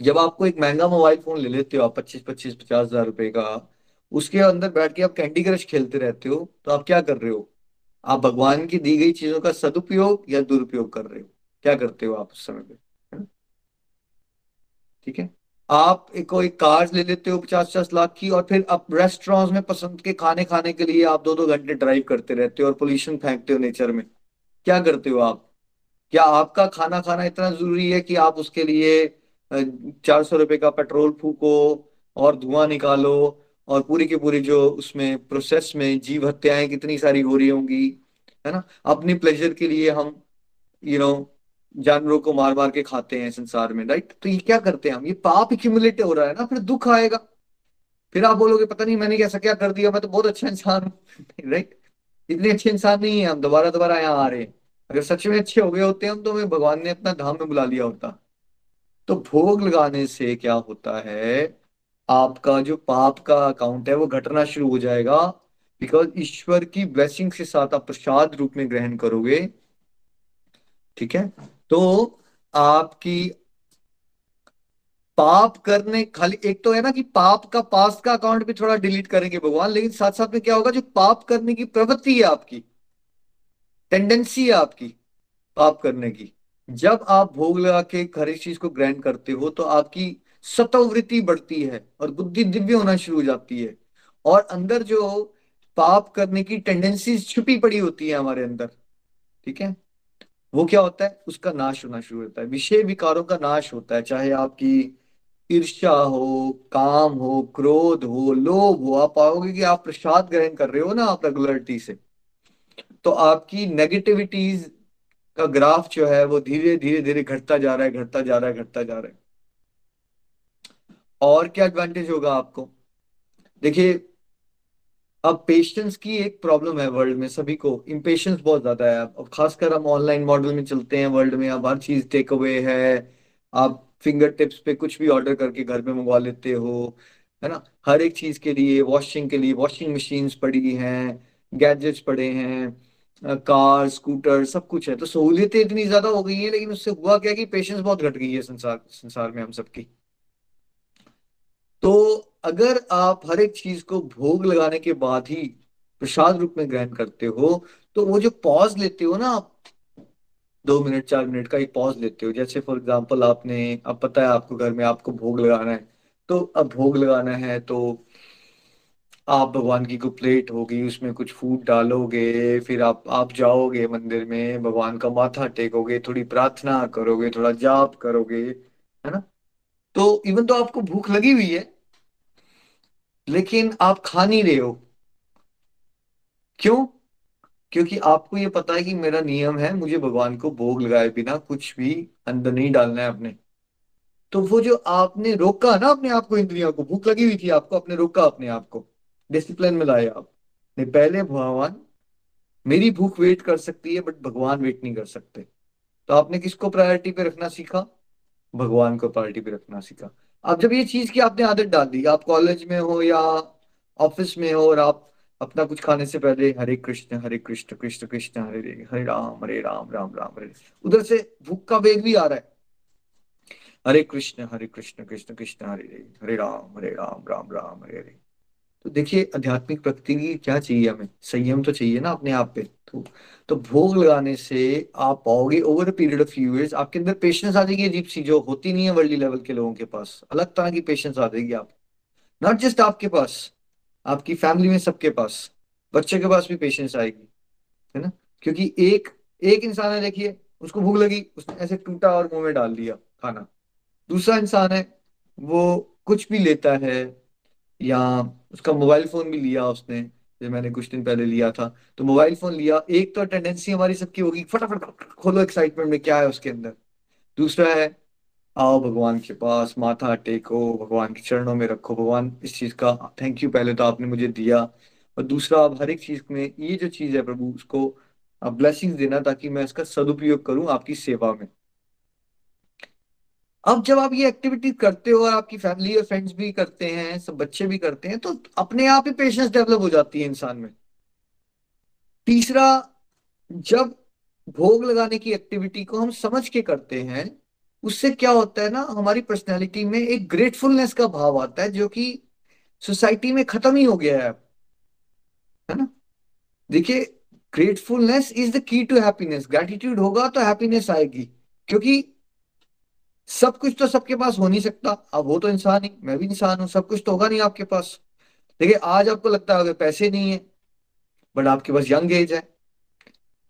जब आपको एक महँगा मोबाइल फ़ोन ले लेते हो आप पच्चीस पच्चीस पचास हज़ार रुपए का, उसके अंदर बैठ के आप कैंडी क्रश खेलते रहते हो तो आप क्या कर रहे हो? आप भगवान की दी गई चीज़ों का सदुपयोग या दुरुपयोग कर रहे हो? क्या करते हो आप उस समय पे? ठीक है? आप एक कोई कार ले लेते हो पचास पचास लाख की और फिर आप रेस्टोरेंट में पसंद के खाने खाने के लिए आप दो दो घंटे ड्राइव करते रहते हो और पोल्यूशन फेंकते हो नेचर में। क्या करते हो आप? क्या आपका खाना खाना इतना ज़रूरी है कि आप उसके लिए चार सौ रुपए का पेट्रोल फूको और धुआँ निकालो और पूरी की पूरी जो उसमें प्रोसेस में जीव हत्याएँ कितनी सारी हो रही होंगी है ना? अपनी प्लेजर के लिए हम यू you नो know, जानवरों को मार मार के खाते हैं संसार में राइट तो ये क्या करते हैं हम? ये पाप एक्यूमुलेट हो रहा है ना, फिर दुख आएगा। फिर आप बोलोगे, पता नहीं, मैंने कैसा क्या कर दिया, मैं तो बहुत अच्छा इंसान हूँ। राइट इतने अच्छे इंसान नहीं है हम दोबारा दोबारा यहाँ आ रहे हैं। अगर सच में अच्छे हो गए होते हम तो हमें भगवान ने अपना धाम में बुला लिया होता। तो भोग लगाने से क्या होता है? आपका जो पाप का अकाउंट है, वो घटना शुरू हो जाएगा। बिकॉज़ ईश्वर की ब्लेसिंग के साथ आप प्रसाद रूप में ग्रहण करोगे। ठीक है? तो आपकी पाप करने, खाली एक तो है ना कि पाप का पास्ट का अकाउंट भी थोड़ा डिलीट करेंगे भगवान, लेकिन साथ साथ में क्या होगा, जो पाप करने की प्रवृत्ति है आपकी टेंडेंसी है आपकी, पाप करने की, जब आप भोग लगा के हर एक चीज़ को ग्रहण करते हो तो आपकी सतवृत्ति बढ़ती है और बुद्धि दिव्य होना शुरू हो जाती है और अंदर जो पाप करने की टेंडेंसी छुपी पड़ी होती है हमारे अंदर, ठीक है? वो क्या होता है? उसका नाश होना शुरू होता है। विषय विकारों का नाश होता है। चाहे आपकी ईर्ष्या हो, काम हो, क्रोध हो, लोभ हो, आप पाओगे कि आप प्रसाद ग्रहण कर रहे हो ना आप रेगुलरिटी से। तो आपकी नेगेटिविटीज का ग्राफ जो है वो धीरे धीरे धीरे घटता जा रहा है, घटता जा रहा है, घटता जा रहा है। और क्या एडवांटेज होगा आपको? देखिए अब पेशेंस की एक प्रॉब्लम है वर्ल्ड में सभी को। इम्पेशंस बहुत ज़्यादा है। अब खासकर हम ऑनलाइन मॉडल में चलते हैं वर्ल्ड में, अब हर चीज़ टेक अवे है। आप फिंगर टिप्स पे कुछ भी ऑर्डर करके घर पे मंगवा लेते हो, है ना? हर एक चीज़ के लिए वॉशिंग के लिए वॉशिंग मशीन्स पड़ी हैं गैजेट्स पड़े हैं कार स्कूटर सब कुछ है। तो सहूलियतें इतनी ज़्यादा हो गई हैं, लेकिन उससे हुआ क्या कि पेशेंस बहुत घट गई है संसार संसार में हम सबकी। तो अगर आप हर एक चीज़ को भोग लगाने के बाद ही प्रसाद रूप में ग्रहण करते हो तो वो जो पॉज लेते हो ना आप, दो मिनट, चार मिनट का एक पॉज लेते हो। जैसे फॉर एग्ज़ाम्पल आपने, अब पता है आपको घर में आपको भोग लगाना है तो अब भोग लगाना है तो आप भगवान की को प्लेट होगी, उसमें कुछ फ़ूड डालोगे, फिर आप आप जाओगे मंदिर में, भगवान का माथा टेकोगे, थोड़ी प्रार्थना करोगे, थोड़ा जाप करोगे, है ना? तो इवन तो आपको भूख लगी हुई है लेकिन आप खा नहीं रहे हो। क्यों? क्योंकि आपको ये पता है कि मेरा नियम है, मुझे भगवान को भोग लगाए बिना कुछ भी अंदर नहीं डालना है अपने तो वो जो आपने रोका ना अपने आप को इंद्रियों को, भूख लगी हुई थी आपको अपने रोका अपने आप को डिसिप्लिन में लाए आप। नहीं, पहले भगवान मेरी भूख वेट कर सकती है बट भगवान वेट नहीं कर सकते। तो आपने किसको प्रायोरिटी पे रखना सीखा? भगवान को प्रायोरिटी पे रखना सीखा। अब जब ये चीज़ की आपने आदत डाल दी, आप कॉलेज में हो या ऑफ़िस में हो और आप अपना कुछ खाने से पहले हरे कृष्ण हरे कृष्ण कृष्ण कृष्ण, हरे हरे हरे राम हरे राम राम राम, हरे उधर से भूख का वेग भी आ रहा है। हरे कृष्ण हरे कृष्ण कृष्ण कृष्ण, हरे हरे हरे राम हरे राम राम राम, हरे हरे तो देखिए, आध्यात्मिक प्रकृति की क्या चाहिए हमें? संयम तो चाहिए ना अपने आप पे। तो तो भोग लगाने से आप पाओगे over a period of few years आपके अंदर पेशेंस आ जाएगी अजीब सी, जो होती नहीं है वर्ल्ड लेवल के लोगों के पास। अलग तरह की पेशेंस आ जाएगी आप। नॉट जस्ट आपके पास, आपकी फैमिली में सबके पास, बच्चे के पास भी पेशेंस आएगी, है ना? क्योंकि एक एक इंसान है, देखिए, उसको भूख लगी, उसने ऐसे टूटा और मुँह में डाल दिया खाना। दूसरा इंसान है, वो कुछ भी लेता है, या उसका मोबाइल फ़ोन भी लिया उसने जो मैंने कुछ दिन पहले लिया था। तो मोबाइल फ़ोन लिया। एक तो टेंडेंसी हमारी सबकी होगी, फटाफट खोलो एक्साइटमेंट में क्या है उसके अंदर। दूसरा है, आओ भगवान के पास, माथा टेको, भगवान के चरणों में रखो, भगवान इस चीज़ का थैंक यू पहले तो आपने मुझे दिया। और दूसरा, आप हर एक चीज़ में, ये जो चीज़ है प्रभु, उसको आप ब्लेसिंग्स देना ताकि मैं इसका सदुपयोग करूँ आपकी सेवा में। अब जब आप ये एक्टिविटी करते हो और आपकी फैमिली और फ्रेंड्स भी करते हैं, सब बच्चे भी करते हैं तो अपने आप ही पेशेंस डेवलप हो जाती है इंसान में। तीसरा, जब भोग लगाने की एक्टिविटी को हम समझ के करते हैं, उससे क्या होता है ना, हमारी पर्सनैलिटी में एक ग्रेटफुलनेस का भाव आता है, जो कि सोसाइटी में खत्म ही हो गया है है ना? देखिए gratefulness is the key to happiness gratitude होगा तो हैप्पीनेस आएगी, क्योंकि सब कुछ तो सबके पास हो नहीं सकता। अब वो तो इंसान ही, मैं भी इंसान हूँ, सब कुछ तो होगा नहीं आपके पास। देखिए, आज आपको लगता है पैसे नहीं है, बट आपके पास यंग एज है।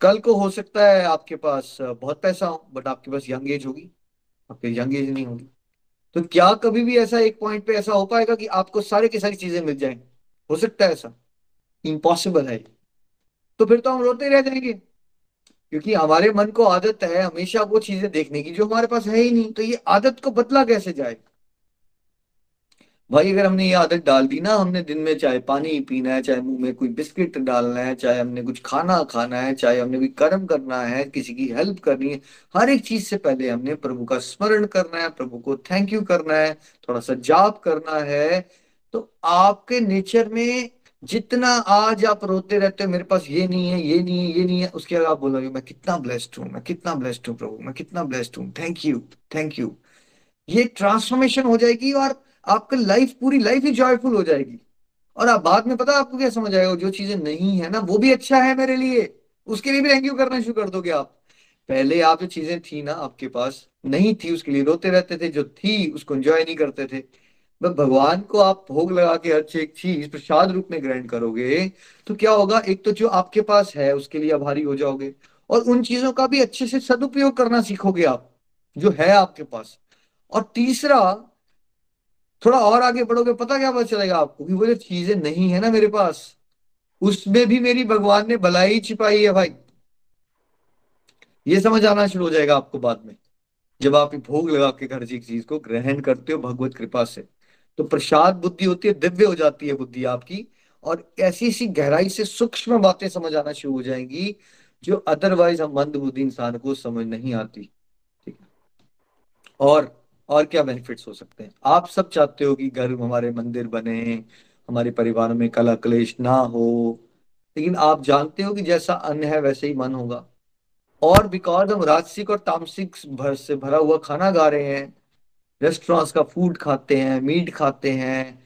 कल को हो सकता है आपके पास बहुत पैसा हो, बट आपके पास यंग एज होगी। आपके यंग एज नहीं होगी। तो क्या कभी भी ऐसा एक पॉइंट पे ऐसा हो पाएगा कि आपको सारे की सारी चीज़ें मिल जाए? हो सकता है ऐसा। इम्पॉसिबल है। तो फिर तो हम रोते रह जाएँगे। क्योंकि हमारे मन को आदत है हमेशा वो चीज़ें देखने की जो हमारे पास है ही नहीं। तो ये आदत को बदला कैसे जाए? भाई, अगर हमने ये आदत डाल दी ना, हमने दिन में चाहे पानी पीना है, चाहे मुँह में कोई बिस्किट डालना है, चाहे हमने कुछ खाना खाना है, चाहे हमने कोई कर्म करना है, किसी की हेल्प करनी है, हर एक चीज़ से पहले हमने प्रभु का स्मरण करना है, प्रभु को थैंक यू करना है, थोड़ा सा जाप करना है। तो आपके नेचर में जितना आज आप रोते रहते हो, मेरे पास ये नहीं है, ये नहीं है, ये नहीं है। उसके बाद आप बोलोगे, मैं कितना ब्लेस्ड हूँ, मैं कितना ब्लेस्ड हूँ प्रभु, मैं कितना ब्लेस्ड हूँ। थैंक यू थैंक यू ये ट्रांसफॉर्मेशन हो जाएगी और आपका लाइफ पूरी लाइफ ही जॉयफुल हो जाएगी। और आप बाद में पता आपको क्या समझ आएगा? जो चीज़ें नहीं है ना, वो भी अच्छा है मेरे लिए। उसके लिए भी थैंक यू करना शुरू कर दोगे आप। पहले आप जो चीज़ें थी ना आपके पास, नहीं थी उसके लिए रोते रहते थे, जो थी उसको एंजॉय नहीं करते थे। भगवान को आप भोग लगा के हर एक चीज़ प्रसाद रूप में ग्रहण करोगे तो क्या होगा? एक तो जो आपके पास है, उसके लिए आभारी हो जाओगे। और उन चीज़ों का भी अच्छे से सदुपयोग करना सीखोगे आप, जो है आपके पास। और तीसरा, थोड़ा और आगे बढ़ोगे, पता क्या पता चलेगा आपको कि वो जो चीज़ें नहीं है ना मेरे पास, उसमें भी मेरी भगवान ने भलाई छिपाई है भाई। ये समझ आना शुरू हो जाएगा आपको बाद में, जब आप भोग लगा के घर हर चीज़ को ग्रहण करते हो भगवत कृपा से। तो प्रसाद बुद्धि होती है, दिव्य हो जाती है बुद्धि आपकी। और ऐसी ऐसी गहराई से सूक्ष्म बातें समझ आना शुरू हो जाएँगी, जो अदरवाइज़ हम मंद बुद्धि इंसान को समझ नहीं आती। ठीक है? और और क्या बेनिफिट्स हो सकते हैं? आप सब चाहते हो कि घर हमारे मंदिर बने, हमारे परिवार में कला क्लेश ना हो, लेकिन आप जानते हो कि जैसा अन्न है वैसे ही मन होगा। और बिकॉज़ हम राजसिक और तामसिक भर से भरा हुआ खाना गा रहे हैं रेस्टोरेंट्स का फ़ूड खाते हैं मीट खाते हैं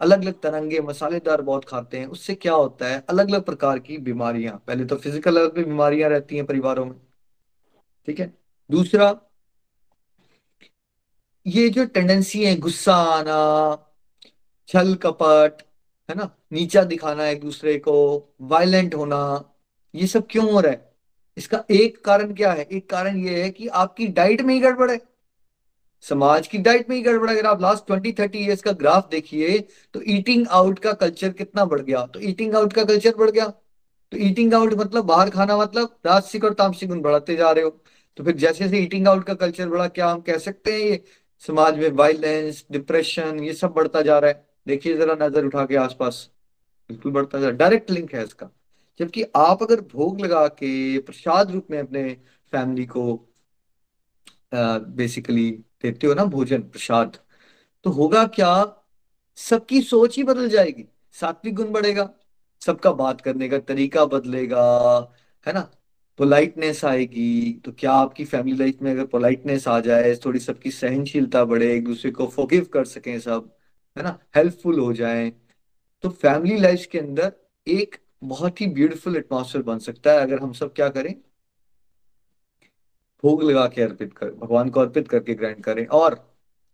अलग अलग तरंगे मसालेदार बहुत खाते हैं। उससे क्या होता है? अलग अलग प्रकार की बीमारियाँ। पहले तो फ़िज़िकल लेवल पे बीमारियाँ रहती हैं परिवारों में। ठीक है? दूसरा, ये जो टेंडेंसी है, गुस्सा आना, छल कपट, है ना? नीचा दिखाना एक दूसरे को वायलेंट होना, ये सब क्यों हो रहा है? इसका एक कारण क्या है? एक कारण ये है कि आपकी डाइट में ही गड़बड़ है। समाज की डाइट में ही गड़बड़ अगर आप लास्ट ट्वेंटी थर्टी ईयर्स का ग्राफ देखिए तो ईटिंग आउट का कल्चर कितना बढ़ गया? तो ईटिंग आउट का कल्चर बढ़ गया। तो ईटिंग आउट मतलब बाहर खाना मतलब राजसिक और तामसिक गुण बढ़ाते जा रहे हो। तो फिर जैसे जैसे ईटिंग आउट का कल्चर बढ़ा, क्या हम कह सकते हैं ये? समाज में वायलेंस डिप्रेशन ये सब बढ़ता जा रहा है। देखिए जरा नज़र उठा के आसपास। बिल्कुल बढ़ता जा डायरेक्ट लिंक है इसका। जबकि आप अगर भोग लगा के प्रसाद रूप में अपने फैमिली को बेसिकली देते हो ना भोजन, प्रसाद तो होगा क्या? सबकी सोच ही बदल जाएगी। सात्विक गुण बढ़ेगा, सबका बात करने का तरीका बदलेगा, है ना? पोलाइटनेस आएगी तो क्या आपकी फैमिली लाइफ में अगर पोलाइटनेस आ जाए, थोड़ी सबकी सहनशीलता बढ़े, एक दूसरे को फोगिव कर सकें सब, है ना? हेल्पफुल हो जाए तो फैमिली लाइफ के अंदर एक बहुत ही ब्यूटीफुल एटमोसफेयर बन सकता है। अगर हम सब क्या करें? भोग लगा के अर्पित कर, भगवान को अर्पित करके ग्रहण करें। और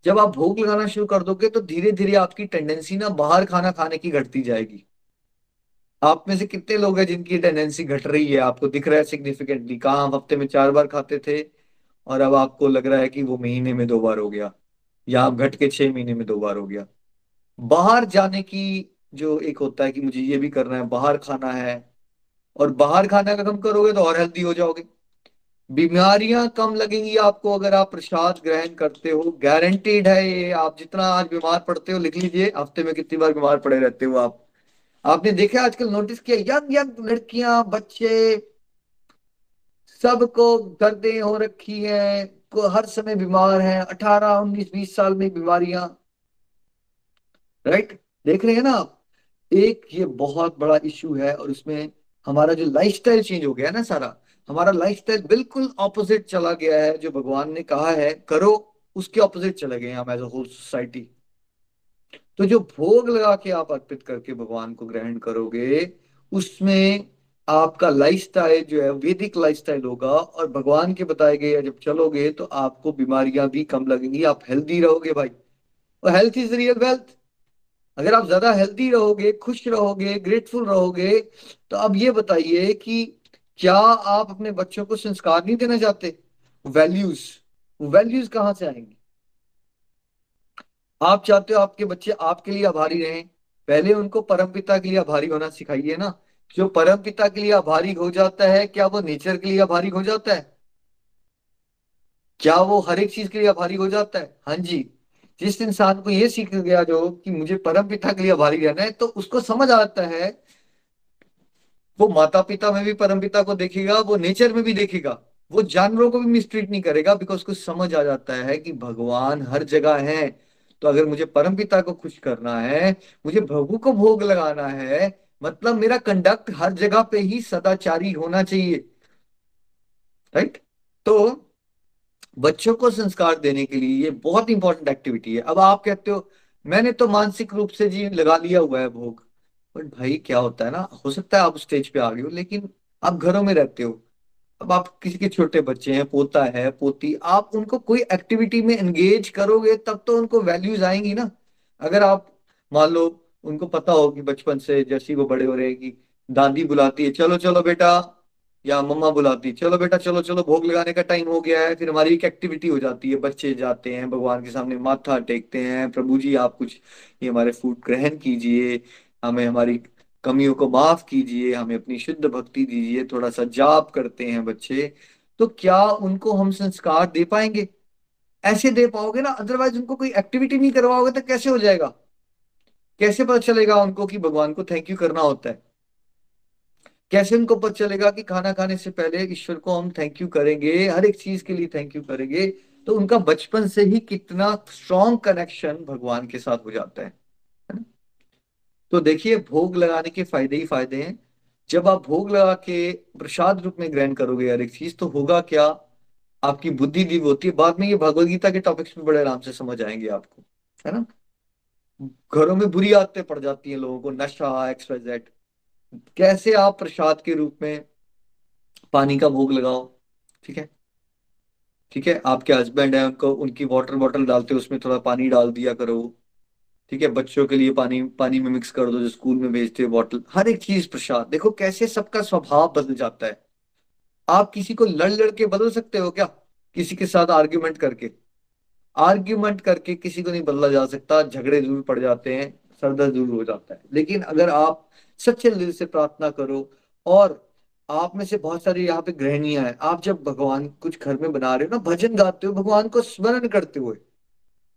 जब आप भोग लगाना शुरू कर दोगे तो धीरे धीरे आपकी टेंडेंसी ना बाहर खाना खाने की घटती जाएगी। आप में से कितने लोग हैं जिनकी टेंडेंसी घट रही है? आपको दिख रहा है सिग्निफिकेंटली कहा? हम हफ़्ते में चार बार खाते थे, और अब आपको लग रहा है कि वो महीने में दो बार हो गया, या आप घट के छह महीने में दो बार हो गया। बाहर जाने की जो एक होता है कि मुझे ये भी करना है, बाहर खाना है, और बाहर खाना का कम करोगे तो और हेल्दी हो जाओगे। बीमारियाँ कम लगेंगी आपको अगर आप प्रसाद ग्रहण करते हो। गारंटीड है ये, आप जितना आज बीमार पड़ते हो, लिख लीजिए, हफ़्ते में कितनी बार बीमार पड़े रहते हो आप। आपने देखा आजकल नोटिस किया यंग यंग लड़कियाँ, बच्चे, सबको दर्दें हो रखी हैं, को हर समय बीमार हैं। अठारह, उन्नीस, बीस साल में बीमारियाँ। राइट देख रहे हैं ना आप? एक ये बहुत बड़ा इश्यू है और उसमें हमारा जो लाइफस्टाइल चेंज हो गया ना सारा हमारा लाइफस्टाइल बिल्कुल ऑपोजिट चला गया है, जो भगवान ने कहा है, करो, उसके ऑपोजिट चले गए हम एज अ होल सोसाइटी तो जो भोग लगा के आप अर्पित करके भगवान को ग्रहण करोगे, उसमें आपका लाइफस्टाइल जो है, वैदिक लाइफस्टाइल होगा और भगवान के बताए गए जब चलोगे तो आपको बीमारियाँ भी कम लगेंगी, आप हेल्दी रहोगे भाई। और हेल्थ इज़ रियल वेल्थ अगर आप ज़्यादा हेल्दी रहोगे, खुश रहोगे ग्रेटफुल रहोगे तो अब ये बताइए कि क्या आप अपने बच्चों को संस्कार नहीं देना चाहते? वैल्यूज़ वैल्यूज़ कहाँ से आएँगी? आप चाहते हो आपके बच्चे आपके लिए आभारी रहें। पहले उनको परम पिता के लिए आभारी होना सिखाइए ना। जो परम पिता के लिए आभारी हो जाता है, क्या वो नेचर के लिए आभारी हो जाता है? क्या वो हर एक चीज़ के लिए आभारी हो जाता है? हाँ जी। जिस इंसान को ये सीख गया जो कि मुझे परम पिता के लिए आभारी रहना है तो उसको समझ आता है वो माता पिता में भी परम पिता को देखेगा, वो नेचर में भी देखेगा, वो जानवरों को भी मिसट्रीट नहीं करेगा बिकॉज़ उसको समझ आ जाता है कि भगवान हर जगह है। तो अगर मुझे परम पिता को खुश करना है, मुझे प्रभु को भोग लगाना है मतलब मेरा कंडक्ट हर जगह पे ही सदाचारी होना चाहिए। राइट तो बच्चों को संस्कार देने के लिए ये बहुत इंपॉर्टेंट एक्टिविटी है। अब आप कहते हो, मैंने तो मानसिक रूप से जी लगा लिया हुआ है भोग। बट भाई क्या होता है ना, हो सकता है आप स्टेज पे आ गए हो, लेकिन आप घरों में रहते हो। अब आप किसी के छोटे बच्चे हैं, पोता है, पोती, आप उनको कोई एक्टिविटी में एंगेज करोगे, तब तो उनको वैल्यूज़ आएँगी ना। अगर आप, मान लो, उनको पता हो कि बचपन से जैसे वो बड़े हो रहे हैं कि दादी बुलाती है, चलो चलो बेटा, या मम्मा बुलाती है, चलो बेटा, चलो चलो, भोग लगाने का टाइम हो गया है, फिर हमारी एक एक्टिविटी हो जाती है, बच्चे जाते हैं, भगवान के सामने माथा टेकते हैं, प्रभु जी, आप कुछ ये हमारे फ़ूड ग्रहण कीजिए हमें हमारी कमियों को माफ़ कीजिए, हमें अपनी शुद्ध भक्ति दीजिए थोड़ा सा जाप करते हैं बच्चे तो क्या उनको हम संस्कार दे पाएँगे? ऐसे दे पाओगे ना अदरवाइज़ उनको कोई एक्टिविटी नहीं करवाओगे तो कैसे हो जाएगा? कैसे पता चलेगा उनको कि भगवान को थैंक यू करना होता है? कैसे उनको पता चलेगा कि खाना खाने से पहले ईश्वर को हम थैंक यू करेंगे, हर एक चीज़ के लिए थैंक यू करेंगे तो उनका बचपन से ही कितना स्ट्रॉन्ग कनेक्शन भगवान के साथ हो जाता है। तो देखिए, भोग लगाने के फ़ायदे ही फ़ायदे हैं। जब आप भोग लगा के प्रसाद रूप में ग्रहण करोगे हर एक चीज़ तो होगा क्या? आपकी बुद्धि दी होती है। बाद में ये भगवदगीता के टॉपिक्स में बड़े आराम से समझ आएँगे आपको, है ना? घरों में बुरी आदतें पड़ जाती हैं लोगों को, नशा एक्सवाइजेड कैसे आप प्रसाद के रूप में पानी का भोग लगाओ? ठीक है? ठीक है? आपके हस्बैंड है, उनको, उनकी वाटर बॉटल डालते हो, उसमें थोड़ा पानी डाल दिया करो। ठीक है, बच्चों के लिए पानी पानी में मिक्स कर दो, जो स्कूल में भेजते हो बॉटल हर एक चीज़, प्रसाद। देखो कैसे सबका स्वभाव बदल जाता है। आप किसी को लड़ लड़ के बदल सकते हो क्या? किसी के साथ आर्ग्यूमेंट करके। आर्ग्यूमेंट करके किसी को नहीं बदला जा सकता। झगड़े दूर पड़ जाते हैं, सरदर्द दूर हो जाता है। लेकिन अगर आप सच्चे दिल से प्रार्थना करो, और आप में से बहुत सारी यहाँ पे गृहणियाँ हैं। आप जब भगवान कुछ घर में बना रहे हो ना, भजन गाते हो, भगवान को स्मरण करते हुए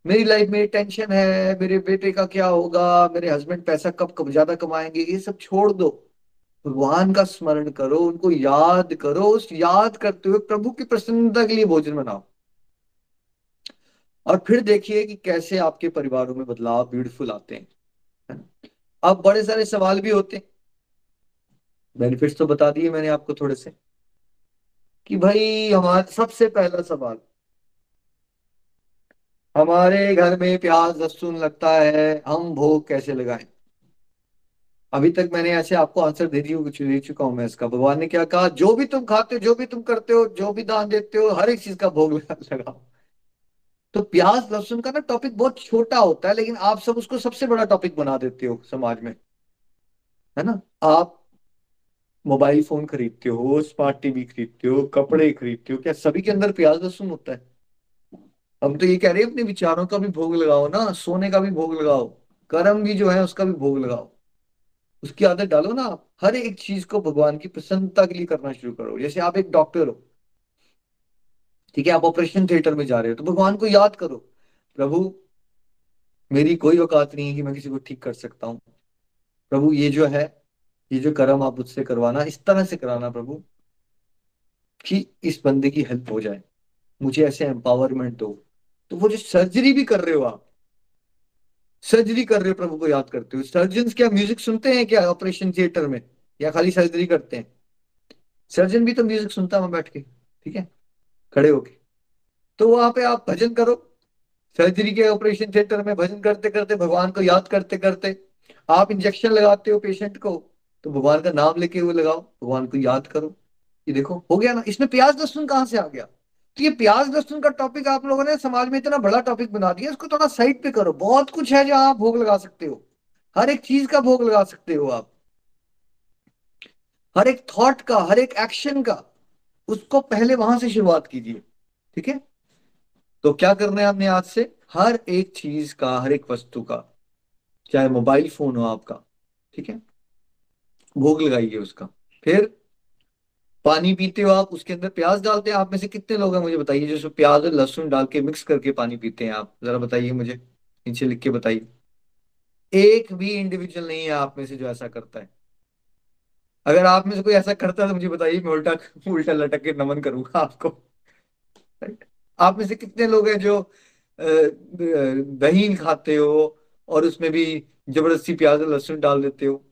मेरी लाइफ में टेंशन है, मेरे बेटे का क्या होगा, मेरे हस्बैंड पैसा कब कब ज़्यादा कमाएँगे, ये सब छोड़ दो। भगवान का स्मरण करो, उनको याद करो, उस याद करते हुए प्रभु की प्रसन्नता के लिए भोजन बनाओ। और फिर देखिए कि कैसे आपके परिवारों में बदलाव ब्यूटीफुल आते हैं। अब बड़े सारे सवाल भी होते हैं। बेनिफिट्स तो बता दिए मैंने आपको थोड़े से। कि भाई, हमारा सबसे पहला सवाल हमारे घर में प्याज लहसुन लगता है, हम भोग कैसे लगाएँ? अभी तक मैंने ऐसे आपको आंसर दे दी कुछ दे चुका हूँ मैं इसका। भगवान ने क्या कहा? जो भी तुम खाते हो, जो भी तुम करते हो, जो भी दान देते हो, हर एक चीज़ का भोग लगाओ। तो प्याज लहसुन का ना टॉपिक बहुत छोटा होता है, लेकिन आप सब उसको सबसे बड़ा टॉपिक बना देते हो समाज में, है ना? आप मोबाइल फ़ोन खरीदते हो स्मार्ट टीवी खरीदते हो, कपड़े खरीदते हो, क्या सभी के अंदर प्याज लहसुन होता है? हम तो ये कह रहे हैं, अपने विचारों का भी भोग लगाओ ना, सोने का भी भोग लगाओ, कर्म भी जो है उसका भी भोग लगाओ। उसकी आदत डालो ना आप, हर एक चीज़ को भगवान की प्रसन्नता के लिए करना शुरू करो। जैसे आप एक डॉक्टर हो, ठीक है, आप ऑपरेशन थिएटर में जा रहे हो तो भगवान को याद करो, प्रभु, मेरी कोई औकात नहीं है कि मैं किसी को ठीक कर सकता हूँ। प्रभु, ये जो है, ये जो कर्म आप मुझसे करवाना, इस तरह से कराना प्रभु, कि इस बंदे की हेल्प हो जाए। मुझे ऐसे एम्पावरमेंट दो। तो वो जो सर्जरी भी कर रहे हो आप सर्जरी कर रहे हो प्रभु को याद करते हो सर्जन क्या म्यूज़िक सुनते हैं क्या ऑपरेशन थिएटर में? या खाली सर्जरी करते हैं? सर्जन भी तो म्यूज़िक सुनता है बैठ के, ठीक है? खड़े होके। तो वहाँ पे आप भजन करो। सर्जरी के ऑपरेशन थिएटर में भजन करते करते भगवान को याद करते करते आप इंजेक्शन लगाते हो पेशेंट को तो भगवान का नाम लेके हुए लगाओ, भगवान को याद करो। ये देखो, हो गया ना? इसमें प्याज लहसुन कहाँ से आ गया? तो ये प्याज लहसुन का टॉपिक आप लोगों ने समाज में इतना बड़ा टॉपिक बना दिया, इसको थोड़ा साइड पे करो। बहुत कुछ है जहाँ आप भोग लगा सकते हो। हर एक चीज़ का भोग लगा सकते हो आप। हर एक थॉट का, हर एक एक्शन का, उसको पहले वहाँ से शुरुआत कीजिए। ठीक है? तो क्या करना है आपने आज से? हर एक चीज़ का, हर एक वस्तु का, चाहे मोबाइल फ़ोन हो आपका, ठीक है? भोग लगाइए उसका। फिर पानी पीते हो आप, उसके अंदर प्याज डालते हैं? आप में से कितने लोग हैं? मुझे बताइए, जो प्याज और लहसुन डाल के मिक्स करके पानी पीते हैं आप। जरा बताइए मुझे, नीचे लिख के बताइए। एक भी इंडिविजुअल नहीं है आप में से जो ऐसा करता है। अगर आप में से कोई ऐसा करता है तो मुझे बताइए, मैं उल्टा उल्टा लटक के नमन करूँगा आपको। आप में से कितने लोग हैं जो दही खाते हो और उसमें भी ज़बरदस्ती प्याज और लहसुन डाल देते हो?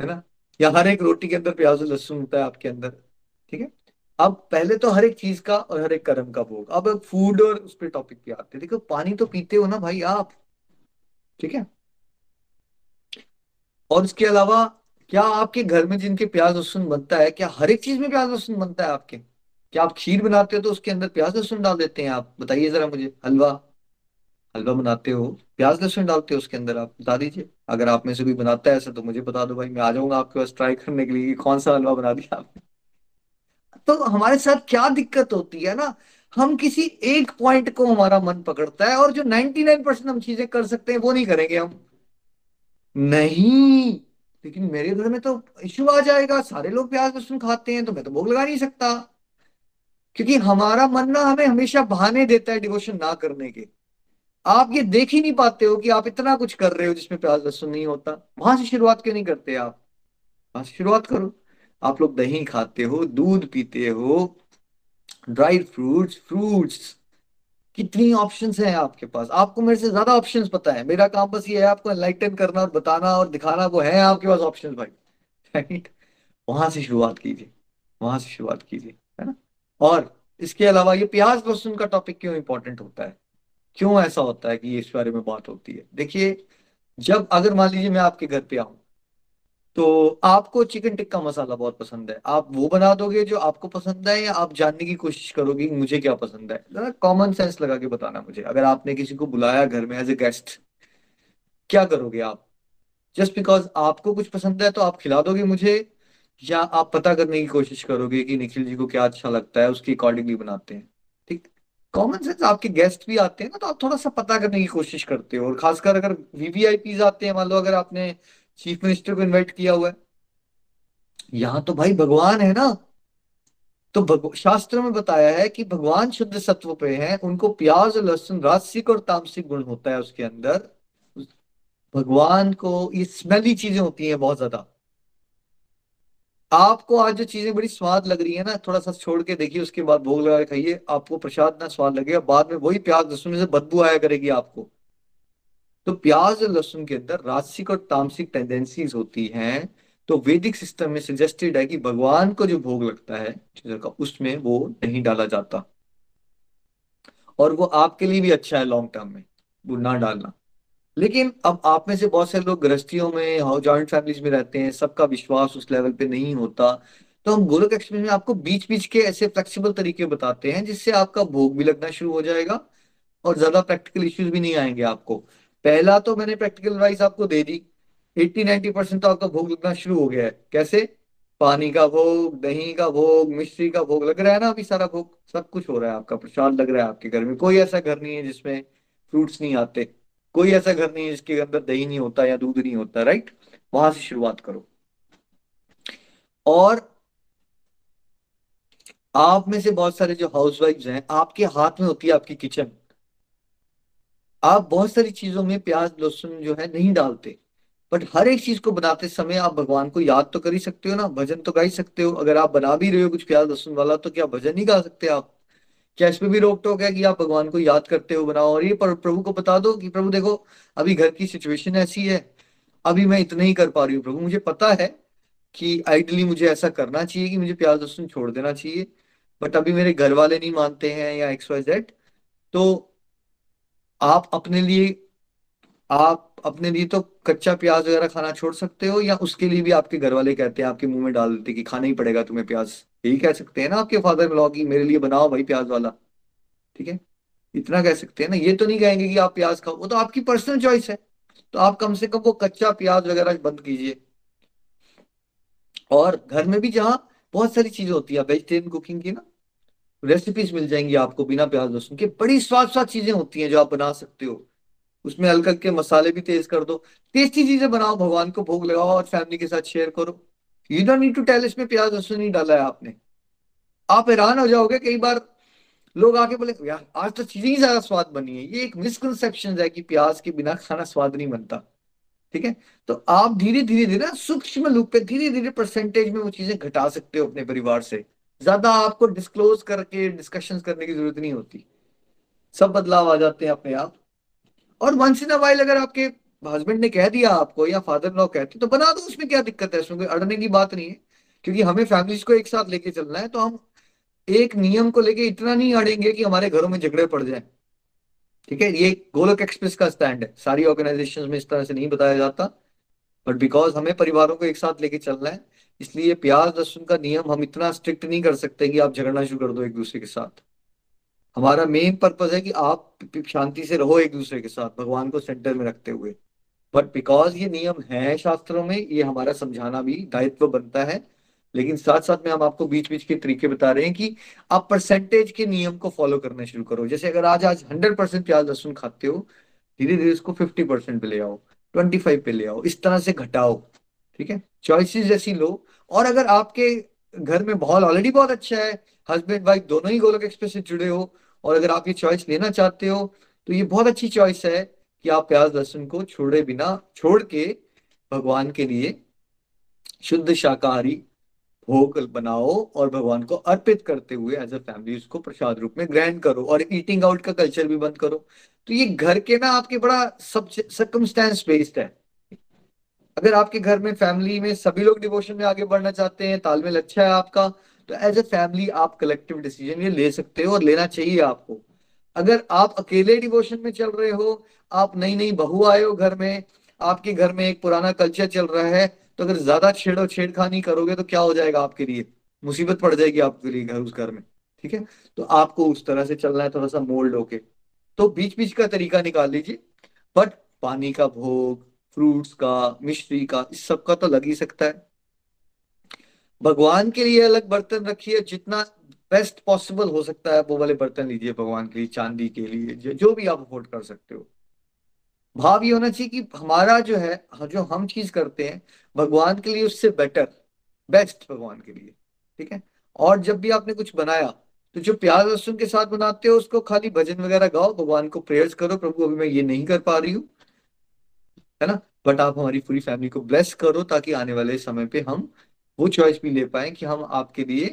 है ना? या हर एक रोटी के अंदर प्याज और लहसुन होता है आपके अंदर? ठीक है? अब पहले तो हर एक चीज़ का और हर एक कर्म का भोग। अब फ़ूड और उस पर टॉपिक पे आते देखो, पानी तो पीते हो ना भाई आप, ठीक है? और उसके अलावा, क्या आपके घर में जिनके प्याज लहसुन बनता है, क्या हर एक चीज़ में प्याज लहसुन बनता है आपके? क्या आप खीर बनाते हो तो उसके अंदर प्याज लहसुन डाल देते हैं आप? बताइए जरा मुझे। हलवा? हलवा बनाते हो? प्याज लहसुन डालते हो उसके अंदर आप? बता दीजिए। अगर आप में से कोई बनाता है ऐसा तो मुझे बता दो भाई। मैं आ जाऊँगा आपके पास ट्राई करने के लिए कौन सा हलवा बना दिया आपने? तो हमारे साथ क्या दिक्कत होती है ना? हम किसी एक पॉइंट को हमारा मन पकड़ता है और जो 99 परसेंट हम चीज़ें कर सकते हैं, वो नहीं करेंगे हम। नहीं, लेकिन मेरे घर में तो इश्यू आ जाएगा। सारे लोग प्याज लहसुन खाते हैं तो मैं तो भोग लगा नहीं सकता। क्योंकि हमारा मन ना हमें हमेशा बहाने देता है डिवोशन ना करने के। आप ये देख ही नहीं पाते हो कि आप इतना कुछ कर रहे हो जिसमें प्याज लहसुन नहीं होता। वहाँ से शुरुआत क्यों नहीं करते आप? वहाँ से शुरुआत करो। आप लोग दही खाते हो, दूध पीते हो, ड्राई फ्रूट्स फ्रूट्स। कितनी ऑप्शन हैं आपके पास? आपको मेरे से ज़्यादा ऑप्शन पता है। मेरा काम बस ये है आपको एनलाइटन करना और बताना और दिखाना, वो है आपके पास ऑप्शन भाई। राइट वहाँ से शुरुआत कीजिए। वहाँ से शुरुआत कीजिए, है ना? और इसके अलावा ये प्याज लहसुन का टॉपिक क्यों इंपॉर्टेंट होता है? क्यों ऐसा होता है कि इस बारे में बात होती है? देखिए, जब अगर मान लीजिए मैं आपके घर पे आऊँ तो आपको चिकन टिक्का मसाला बहुत पसंद है। आप वो बना दोगे जो आपको पसंद है या आप जानने की कोशिश करोगे मुझे क्या पसंद है? जरा कॉमन सेंस लगा के बताना मुझे। अगर आपने किसी को बुलाया घर में एज ए गेस्ट क्या करोगे आप? जस्ट बिकॉज़ आपको कुछ पसंद है तो आप खिला दोगे मुझे, या आप पता करने की कोशिश करोगे कि निखिल जी को क्या अच्छा लगता है, उसके अकॉर्डिंगली बनाते हैं। ठीक? कॉमन सेंस आपके गेस्ट भी आते हैं ना तो आप थोड़ा सा पता करने की कोशिश करते हो। और खासकर अगर वीवीआईपीज आते हैं, मान लो अगर आपने चीफ मिनिस्टर को इनवाइट किया हुआ है। यहाँ तो भाई भगवान है ना। तो शास्त्र में बताया है कि भगवान शुद्ध सत्व पे हैं, उनको प्याज और लहसुन रासिक और तामसिक गुण होता है उसके अंदर। भगवान को ये स्मेली चीज़ें होती हैं बहुत ज़्यादा। आपको आज जो चीज़ें बड़ी स्वाद लग रही है ना थोड़ा सा छोड़ के देखिए, उसके बाद भोग लगा खाइए। आपको प्रसाद ना स्वाद लगेगा, बाद में वही प्याज, लहसुन से बदबू आया करेगी आपको। तो प्याज और लहसुन के अंदर राजसिक और तामसिक टेंडेंसीज होती हैं। तो वैदिक सिस्टम में सजेस्टेड है कि भगवान को जो भोग लगता है का, उसमें वो नहीं डाला जाता। और वो आपके लिए भी अच्छा है लॉन्ग टर्म में, वो ना डालना। लेकिन अब आप में से बहुत से लोग गृहस्थियों में जॉइंट फैमिलीज़ में रहते हैं, सबका विश्वास उस लेवल पे नहीं होता। तो हम गोलक एक्सप्रेस में आपको बीच बीच के ऐसे फ्लेक्सिबल तरीके बताते हैं, जिससे आपका भोग भी लगना शुरू हो जाएगा और ज़्यादा प्रैक्टिकल इश्यूज़ भी नहीं आएँगे आपको। पहला तो मैंने प्रैक्टिकल एडवाइस आपको दे दी। एट्टी नाइनटी परसेंट तो आपका भोग लगना शुरू हो गया है। कैसे? पानी का भोग, दही का भोग मिश्री का भोग, लग रहा है ना अभी सारा भोग? सब कुछ हो रहा है आपका, प्रसाद लग रहा है आपके घर में। कोई ऐसा घर नहीं है जिसमें फ्रूट्स नहीं आते। कोई ऐसा घर नहीं है जिसके अंदर दही नहीं होता या दूध नहीं होता राइट वहाँ से शुरुआत करो। और आप में से बहुत सारे जो हाउसवाइफ्स हैं, आपके हाथ में होती है आपकी किचन आप बहुत सारी चीज़ों में प्याज, लहसुन जो है नहीं डालते। बट हर एक चीज़ को बनाते समय आप भगवान को याद तो कर ही सकते हो ना, भजन तो गा ही सकते हो। अगर आप बना भी रहे हो कुछ प्याज, लहसुन वाला तो क्या भजन नहीं गा सकते आप? क्या इसमें भी रोक टोक है कि आप भगवान को याद करते हो बनाओ? और ये पर, प्रभु को बता दो कि प्रभु देखो, अभी घर की सिचुएशन ऐसी है, अभी मैं इतना ही कर पा रही हूँ। प्रभु, मुझे पता है कि आइडली मुझे ऐसा करना चाहिए कि मुझे प्याज, लहसुन छोड़ देना चाहिए। बट अभी मेरे घर वाले नहीं मानते हैं या एक्स वाई जेड तो आप अपने लिए, आप अपने लिए तो कच्चा प्याज वगैरह खाना छोड़ सकते हो या उसके लिए भी आपके घर वाले कहते हैं, आपके मुँह में डाल देते कि खाना ही पड़ेगा तुम्हें प्याज। यही कह सकते हैं ना आपके फादर इन की मेरे लिए बनाओ भाई प्याज वाला। ठीक है? इतना कह सकते हैं ना। ये तो नहीं कहेंगे कि आप प्याज खाओ। वो तो आपकी पर्सनल चॉइस है। तो आप कम से कम वो कच्चा प्याज वगैरह बंद कीजिए। और घर में भी जहाँ बहुत सारी चीज़ें होती है वेजिटेरियन कुकिंग की ना रेसिपीज़ मिल जाएँगी आपको बिना प्याज लहसुन के। बड़ी स्वाद स्वाद चीज़ें होती हैं जो आप बना सकते हो। उसमें हल्का के मसाले भी तेज कर दो। टेस्टी चीज़ें बनाओ, भगवान को भोग लगाओ और फैमिली के साथ शेयर करो। You don't need to tell इसमें प्याज लहसुन नहीं डाला है आपने। आप हैरान हो जाओगे, कई बार लोग आके बोले, यार, आज तो चीज़ें ही ज़्यादा स्वाद बनी है। ये एक मिसकंसेप्शन है कि प्याज के बिना खाना स्वाद नहीं बनता। ठीक है? तो आप धीरे धीरे धीरे सूक्ष्म रूप पे धीरे धीरे परसेंटेज में वो चीज़ें घटा सकते हो अपने परिवार से। ज़्यादा आपको डिस्क्लोज करके डिस्कशन करने की ज़रूरत नहीं होती। सब बदलाव आ जाते हैं अपने आप। और वंस इन वाइल अगर आपके हस्बैंड ने कह दिया आपको या फादर लॉ कहते तो बना दो उसमें क्या दिक्कत है, उसमें कोई अड़ने की बात नहीं है। क्योंकि हमें फैमिलीज़ को एक साथ लेके चलना है तो हम एक नियम को लेके इतना नहीं अड़ेंगे कि हमारे घरों में झगड़े पड़ जाए। ठीक है? ये गोलक एक्सप्रेस का स्टैंड है। सारी ऑर्गेनाइजेशन में इस तरह से नहीं बताया जाता बट बिकॉज़ हमें परिवारों को एक साथ लेके चलना है इसलिए प्याज लहसुन का नियम हम इतना स्ट्रिक्ट नहीं कर सकते कि आप झगड़ना शुरू कर दो एक दूसरे के साथ। हमारा मेन पर्पज है कि आप शांति से रहो एक दूसरे के साथ, भगवान को सेंटर में रखते हुए। बट बिकॉज़ ये नियम है शास्त्रों में, ये हमारा समझाना भी दायित्व बनता है। लेकिन साथ साथ में हम आपको बीच बीच के तरीके बता रहे हैं कि आप परसेंटेज के नियम को फॉलो करना शुरू करो। जैसे अगर आज आज हंड्रेड परसेंट प्याज लहसुन खाते हो धीरे धीरे इसको फिफ्टी परसेंट पे ले आओ ट्वेंटी फाइव पे ले आओ, इस तरह से घटाओ। ठीक है? चॉइसेस जैसी लो। और अगर आपके घर में माहौल ऑलरेडी बहुत अच्छा है हस्बैंड वाइफ दोनों ही गोलक एक्सप्रेस से जुड़े हो, और अगर आप ये चॉइस लेना चाहते हो तो ये बहुत अच्छी चॉइस है कि आप प्याज लहसुन को छोड़े बिना, छोड़ के भगवान के लिए शुद्ध शाकाहारी भोग बनाओ और भगवान को अर्पित करते हुए एज अ फैमिली उसको प्रसाद रूप में ग्रहण करो और ईटिंग आउट का कल्चर भी बंद करो। तो ये घर के ना आपके बड़ा सब सकमस्टेंस बेस्ड है। अगर आपके घर में फैमिली में सभी लोग डिवोशन में आगे बढ़ना चाहते हैं, तालमेल अच्छा है आपका तो एज ए फैमिली आप कलेक्टिव डिसीज़न ये ले सकते हो और लेना चाहिए आपको। अगर आप अकेले डिवोशन में चल रहे हो, आप नई नई बहू आए हो घर में, आपके घर में एक पुराना कल्चर चल रहा है तो अगर ज़्यादा छेड़ो छेड़खानी करोगे तो क्या हो जाएगा आपके लिए? मुसीबत पड़ जाएगी आपके लिए घर, उस घर में, ठीक है? तो आपको उस तरह से चलना है, थोड़ा सा मोल्ड होके। तो बीच बीच का तरीका निकाल लीजिए बट पानी का भोग फ्रूट्स का मिश्री का इस सब का तो लग ही सकता है। भगवान के लिए अलग बर्तन रखिए जितना बेस्ट पॉसिबल हो सकता है वो वाले बर्तन लीजिए भगवान के लिए चांदी के लिए जो, भी आप अफोर्ड कर सकते हो। भाव ये होना चाहिए कि हमारा जो है जो हम चीज़ करते हैं भगवान के लिए उससे बेटर बेस्ट भगवान के लिए ठीक है? और जब भी आपने कुछ बनाया तो जो प्याज लहसुन के साथ बनाते हो उसको खाली भजन वगैरह गाओ भगवान को प्रेयर्स करो प्रभु अभी मैं ये नहीं कर पा रही हूँ। है ना? बट आप हमारी पूरी फैमिली को ब्लेस करो ताकि आने वाले समय पे हम वो चॉइस भी ले पाए कि हम आपके लिए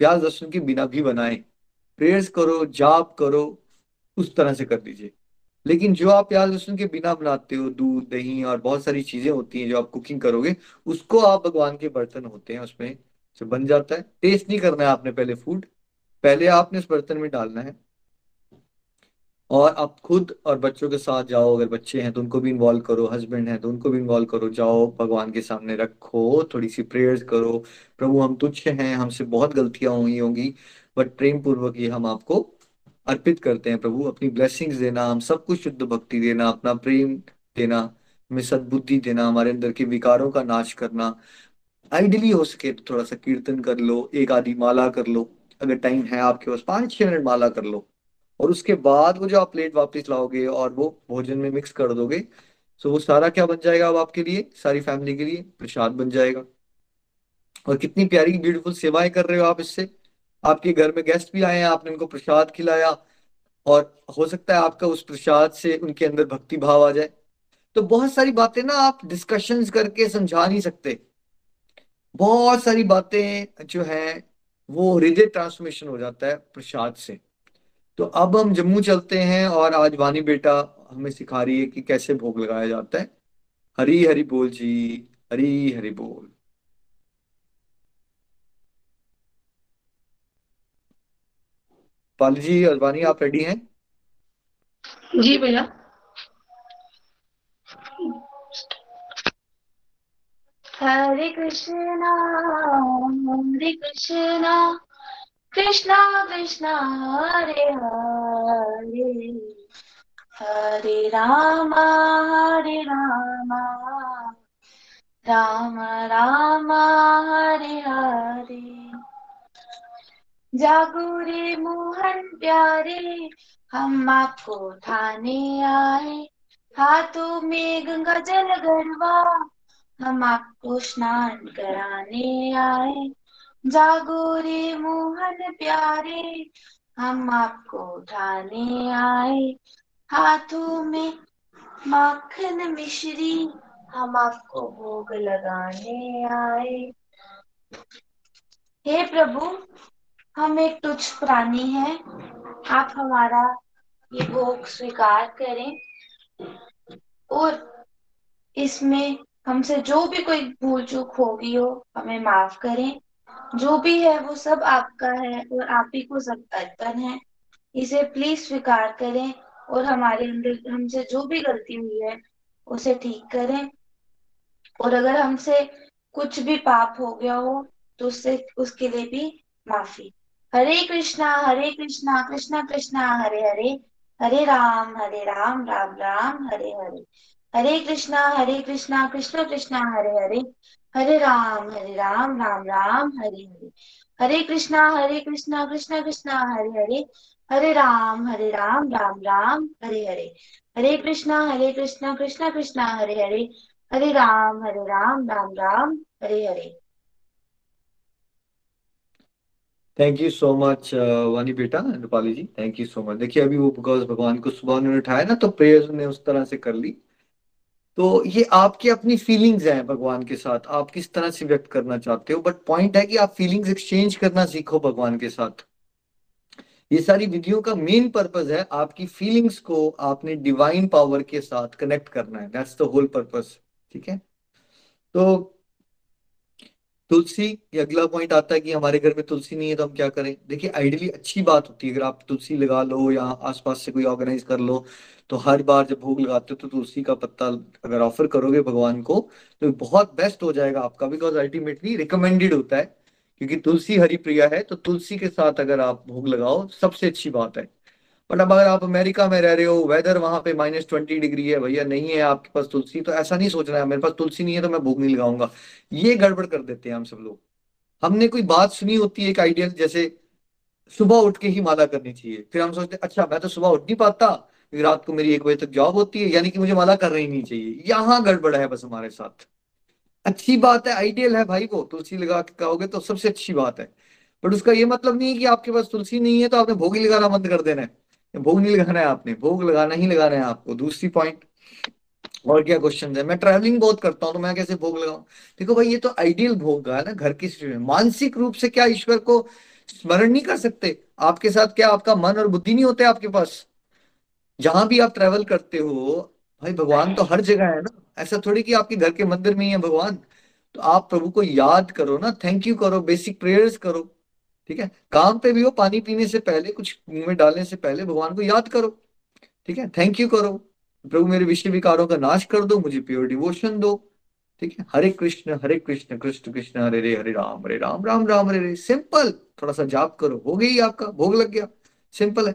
प्याज लहसुन के बिना भी बनाए। प्रेयर्स करो, जाप करो, उस तरह से कर दीजिए। लेकिन जो आप प्याज लहसुन के बिना बनाते हो, दूध, दही और बहुत सारी चीज़ें होती हैं जो आप कुकिंग करोगे, उसको आप भगवान के बर्तन होते हैं, उसमें बन जाता है। टेस्ट नहीं करना है आपने पहले फ़ूड पहले आपने उस बर्तन में डालना है। और आप खुद और बच्चों के साथ जाओ, अगर बच्चे हैं तो उनको भी इन्वॉल्व करो हस्बैंड है तो उनको भी इन्वॉल्व करो, जाओ, भगवान के सामने रखो थोड़ी सी प्रेयर्स करो, प्रभु हम तुच्छ हैं, हमसे बहुत गलतियाँ हुई होंगी बट प्रेम पूर्वक ये हम आपको अर्पित करते हैं, प्रभु, अपनी ब्लेसिंग्स देना, हम सब कुछ शुद्ध भक्ति देना, अपना प्रेम देना, हमें सदबुद्धि देना, हमारे अंदर के विकारों का नाश करना। आइडियली हो सके तो थोड़ा सा कीर्तन कर लो, एक आदि माला कर लो, अगर टाइम है आपके पास पाँच छह मिनट माला कर लो। और उसके बाद वो जो आप प्लेट वापस लाओगे और वो भोजन में मिक्स कर दोगे सो वो सारा क्या बन जाएगा अब आपके लिए? सारी फैमिली के लिए प्रसाद बन जाएगा। और कितनी प्यारी ब्यूटीफुल सेवाएँ कर रहे हो आप इससे। आपके घर में गेस्ट भी आए हैं, आपने उनको प्रसाद खिलाया और हो सकता है आपका उस प्रसाद से उनके अंदर भक्ति भाव आ जाए। तो बहुत सारी बातें ना आप डिस्कशन करके समझा नहीं सकते। बहुत सारी बातें जो है, वो हृदय ट्रांसफॉर्मेशन हो जाता है प्रसाद से। तो अब हम जम्मू चलते हैं और आज वानी बेटा हमें सिखा रही है कि कैसे भोग लगाया जाता है। हरी हरी बोल जी हरी हरी बोल। पाली जी अलवानी आप रेडी हैं? जी भैया। हरे कृष्णा हरे कृष्णा। कृष्णा कृष्णा, हरे हरे। हरे राम हरे राम। राम राम, हरे हरे। जागो रे मोहन प्यारे, हम आपको थाने आए। हाथों में गंगा जल गरबा हम आपको स्नान कराने आए। जागो रे मोहन प्यारे, हम आपको उठाने आए। हाथों में माखन मिश्री, हम आपको भोग लगाने आए। हे प्रभु, हम एक तुच्छ प्राणी हैं। आप हमारा ये भोग स्वीकार करें। और इसमें हमसे जो भी कोई भूल चूक होगी हो, हमें माफ़ करें। जो भी है वो सब आपका है और आप ही को सब अर्पण है। इसे प्लीज़ स्वीकार करें और हमारे अंदर हमसे जो भी गलती हुई है, उसे ठीक करें। और अगर हमसे कुछ भी पाप हो गया हो तो उससे, उसके लिए भी माफ़ी। Hare Krishna Hare Krishna Krishna Krishna, Hare Hare Hare Rama Hare Rama Rama Rama, Hare Hare. Hare Krishna Hare Krishna, Krishna Krishna, Hare Hare. Hare Rama Hare Rama Rama Rama, Hare Hare. Hare Krishna Hare Krishna, Krishna Krishna, Hare Hare. Hare Rama Hare Rama Rama Rama, Hare Hare. Hare Krishna Hare Krishna, Krishna Krishna, Hare Hare. Hare Rama Hare Rama Rama Rama, Hare Hare. Thank you so much Vani बेटा Rupali ji thank you so much देखिए, अभी वो because भगवान को सुबह उन्होंने उठाया ना तो प्रेयर्स ने उस तरह से कर ली। तो ये आपकी अपनी फीलिंग्स हैं भगवान के साथ। आप किस तरह से व्यक्त करना चाहते हो? बट पॉइंट है कि आप फीलिंग्स एक्सचेंज करना सीखो भगवान के साथ। ये सारी विधियों का मेन पर्पज है आपकी फीलिंग्स को आपने डिवाइन पावर के साथ कनेक्ट करना है। दैट्स द होल पर्पज ठीक है? तो तुलसी, ये अगला पॉइंट आता है कि हमारे घर में तुलसी नहीं है तो हम क्या करें? देखिए आइडियली अच्छी बात होती है। अगर आप तुलसी लगा लो या आसपास से कोई ऑर्गेनाइज कर लो तो हर बार जब भोग लगाते हो तो तुलसी का पत्ता अगर ऑफ़र करोगे भगवान को तो बहुत बेस्ट हो जाएगा आपका। बिकॉज़ अल्टीमेटली रिकमेंडेड होता है, क्योंकि तुलसी हरि प्रिया है तो तुलसी के साथ अगर आप भोग लगाओ, सबसे अच्छी बात है। बट अब अगर आप अमेरिका में रह रहे हो वेदर वहाँ पे माइनस ट्वेंटी डिग्री है, भैया नहीं है आपके पास तुलसी तो ऐसा नहीं सोचना है, मेरे पास तुलसी नहीं है तो मैं भूख नहीं लगाऊँगा। ये गड़बड़ कर देते हैं हम सब लोग। हमने कोई बात सुनी होती है, एक आइडियल जैसे सुबह उठ के ही माला करनी चाहिए। फिर हम सोचते अच्छा मैं तो सुबह उठ नहीं पाता रात को मेरी एक बजे तक जॉब होती है, यानी कि मुझे माला करना ही नहीं चाहिए। यहाँ गड़बड़ है बस हमारे साथ। अच्छी बात है आइडियल है भाई वो, तुलसी लगा के कहोगे तो सबसे अच्छी बात है। बट उसका ये मतलब नहीं है कि आपके पास तुलसी नहीं है तो आपने भोगी लगाना बंद कर देना है। भोग नहीं लगाना है आपने, भोग लगाना ही लगाना है आपको। दूसरी पॉइंट और क्या क्वेश्चन है? मैं ट्रैवलिंग बहुत करता हूँ तो मैं कैसे भोग लगाऊँ? देखो भाई, ये तो आइडियल भोग है ना, घर की स्थिति में। मानसिक रूप से क्या ईश्वर को स्मरण नहीं कर सकते? आपके साथ क्या आपका मन और बुद्धि नहीं होते आपके पास? जहाँ भी आप ट्रेवल करते हो, भाई, भगवान तो हर जगह है ना। ऐसा थोड़ी कि आपके घर के मंदिर में ही है भगवान। तो आप प्रभु को याद करो ना थैंक यू करो बेसिक प्रेयर्स करो। ठीक है? काम पे भी हो, पानी पीने से पहले, कुछ मुँह में डालने से पहले भगवान को याद करो, ठीक है? थैंक यू करो। प्रभु, मेरे विषय विकारों का नाश कर दो, मुझे प्योर डिवोशन दो, ठीक है? हरे कृष्ण हरे कृष्ण कृष्ण कृष्ण, हरे रे, हरे राम हरे राम राम राम, हरे रे। सिंपल थोड़ा सा जाप करो। हो गई आपका? भोग लग गया। सिंपल है।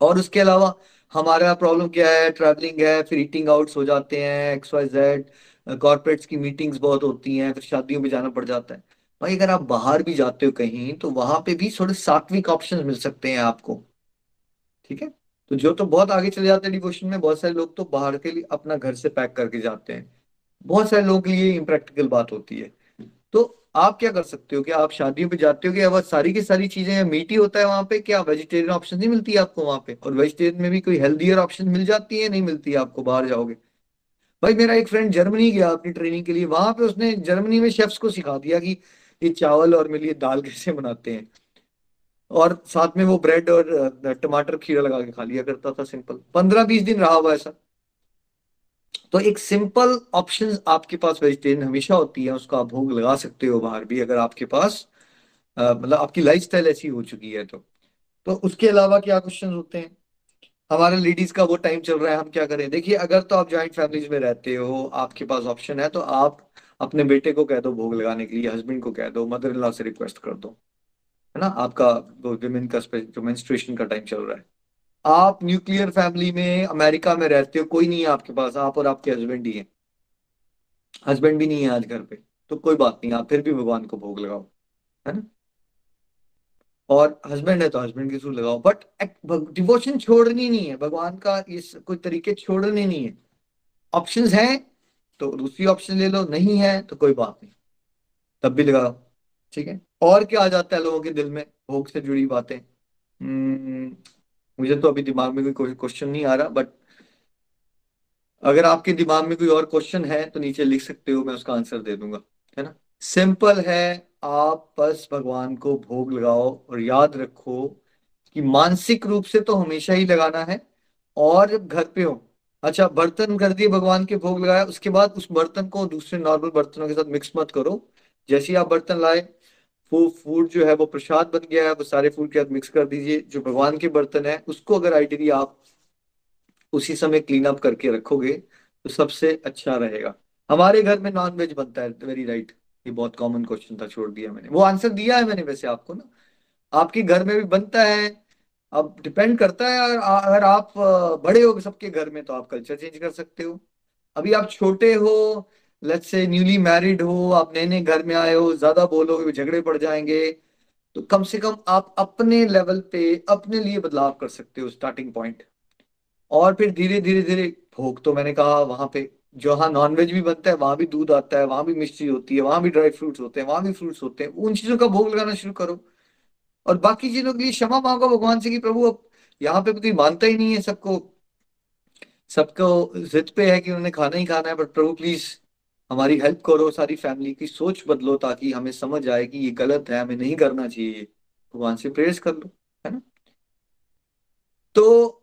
और उसके अलावा, हमारा प्रॉब्लम क्या है? ट्रैवलिंग है, फिर ईटिंग आउट्स हो जाते हैं एक्स वाई जेड कॉर्पोरेट्स की मीटिंग्स बहुत होती हैं, फिर शादियों में जाना पड़ जाता है। भाई, अगर आप बाहर भी जाते हो कहीं तो वहाँ पे भी थोड़े सात्विक ऑप्शन मिल सकते हैं आपको। ठीक है? तो जो तो बहुत आगे चले जाते हैं डिवोशन में, बहुत सारे लोग तो बाहर के लिए अपना घर से पैक करके जाते हैं। बहुत सारे लोगों के लिए इम्प्रैक्टिकल बात होती है। तो आप क्या कर सकते हो? कि आप शादियों पे जाते हो? कि अब सारी की सारी चीज़ें मीट ही होता है वहाँ पे? क्या वेजिटेरियन ऑप्शन नहीं मिलती आपको वहाँ पे? और वेजिटेरियन में भी कोई हेल्दियर ऑप्शन मिल जाती है? नहीं मिलती आपको? बाहर जाओगे। भाई, मेरा एक फ्रेंड जर्मनी गया अपनी ट्रेनिंग के लिए। वहाँ पे उसने जर्मनी में शेफ्स को सिखा दिया कि ये चावल और मिलिए दाल कैसे बनाते हैं। और साथ में वो ब्रेड और टमाटर खीरा लगा के खा लिया करता था सिंपल पंद्रह बीस दिन रहा हुआ ऐसा। तो एक सिंपल ऑप्शन आपके पास वेजिटेरियन हमेशा होती है, उसको आप भोग लगा सकते हो बाहर भी, अगर आपके पास मतलब आपकी लाइफस्टाइल ऐसी हो चुकी है तो। तो उसके अलावा क्या क्वेश्चन होते हैं? हमारे लेडीज़ का वो टाइम चल रहा है, हम क्या करें? देखिए, अगर तो आप ज्वाइंट फैमिलीज़ में रहते हो, आपके पास ऑप्शन है तो आप अपने बेटे को कह दो भोग लगाने के लिए हस्बैंड को कह दो मदर इन लॉ से रिक्वेस्ट कर दो। है ना? आपका विमेन का जो मेंस्ट्रुएशन का टाइम चल रहा है। आप न्यूक्लियर फैमिली में अमेरिका में रहते हो, कोई नहीं है आपके पास, आप और आपके हस्बैंड ही हैं। हस्बैंड भी नहीं है आज घर पे तो कोई बात नहीं, आप फिर भी भगवान को भोग लगाओ। है ना? और हस्बैंड है तो हस्बैंड के थ्रू लगाओ बट डिवोशन छोड़नी नहीं है। भगवान का इस कोई तरीके छोड़ने नहीं है। ऑप्शंस हैं तो दूसरी ऑप्शन ले लो नहीं है तो कोई बात नहीं। तब भी लगाओ ठीक है? और क्या आ जाता है लोगों के दिल में? भोग से जुड़ी बातें। हम्म, मुझे तो अभी दिमाग में कोई क्वेश्चन नहीं आ रहा बट अगर आपके दिमाग में कोई और क्वेश्चन है तो नीचे लिख सकते हो मैं उसका आंसर दे दूँगा है ना? सिंपल है आप बस भगवान को भोग लगाओ और याद रखो कि मानसिक रूप से तो हमेशा ही लगाना है और जब घर पे हो अच्छा बर्तन कर दिए, भगवान के भोग लगाया उसके बाद उस बर्तन को दूसरे नॉर्मल बर्तनों के साथ मिक्स मत करो। जैसे ही आप बर्तन लाए, वो फ़ूड जो है, वो प्रसाद बन गया है, वो सारे फ़ूड के साथ मिक्स कर दीजिए। जो भगवान के बर्तन है, उसको अगर आइडियली आप उसी समय क्लीन अप करके रखोगे तो सबसे अच्छा रहेगा। हमारे घर में नॉन वेज बनता है वेरी राइट ये बहुत कॉमन क्वेश्चन था, छोड़ दिया मैंने। वो आंसर दिया है मैंने वैसे आपको ना। आपके घर में भी बनता है अब डिपेंड करता है अगर आप बड़े हो सबके घर में तो आप कल्चर चेंज कर सकते हो। अभी आप छोटे हो लेट्स से न्यूली मैरिड हो, आप नए नए घर में आए हो, ज़्यादा बोलोगे, झगड़े पड़ जाएँगे तो कम से कम आप अपने लेवल पे, अपने लिए बदलाव कर सकते हो स्टार्टिंग पॉइंट और फिर धीरे धीरे धीरे, भोग तो मैंने कहा वहाँ पे, जहाँ नॉनवेज भी बनता है, वहाँ भी दूध आता है, वहाँ भी मिश्री होती है, वहाँ भी ड्राई फ्रूट्स होते हैं, वहाँ भी फ्रूट्स होते हैं, उन चीज़ों का भोग लगाना शुरू करो। और बाकी चीज़ों के लिए क्षमा मांगो, भगवान से कि प्रभु, अब यहाँ पे कोई मानता ही नहीं है सबको। सबको जिद पे है कि उन्होंने खाना ही खाना है बट प्रभु प्लीज़ हमारी हेल्प करो, सारी फैमिली की सोच बदलो ताकि हमें समझ आए कि ये गलत है, हमें नहीं करना चाहिए। भगवान से प्रेस कर लो, है ना? तो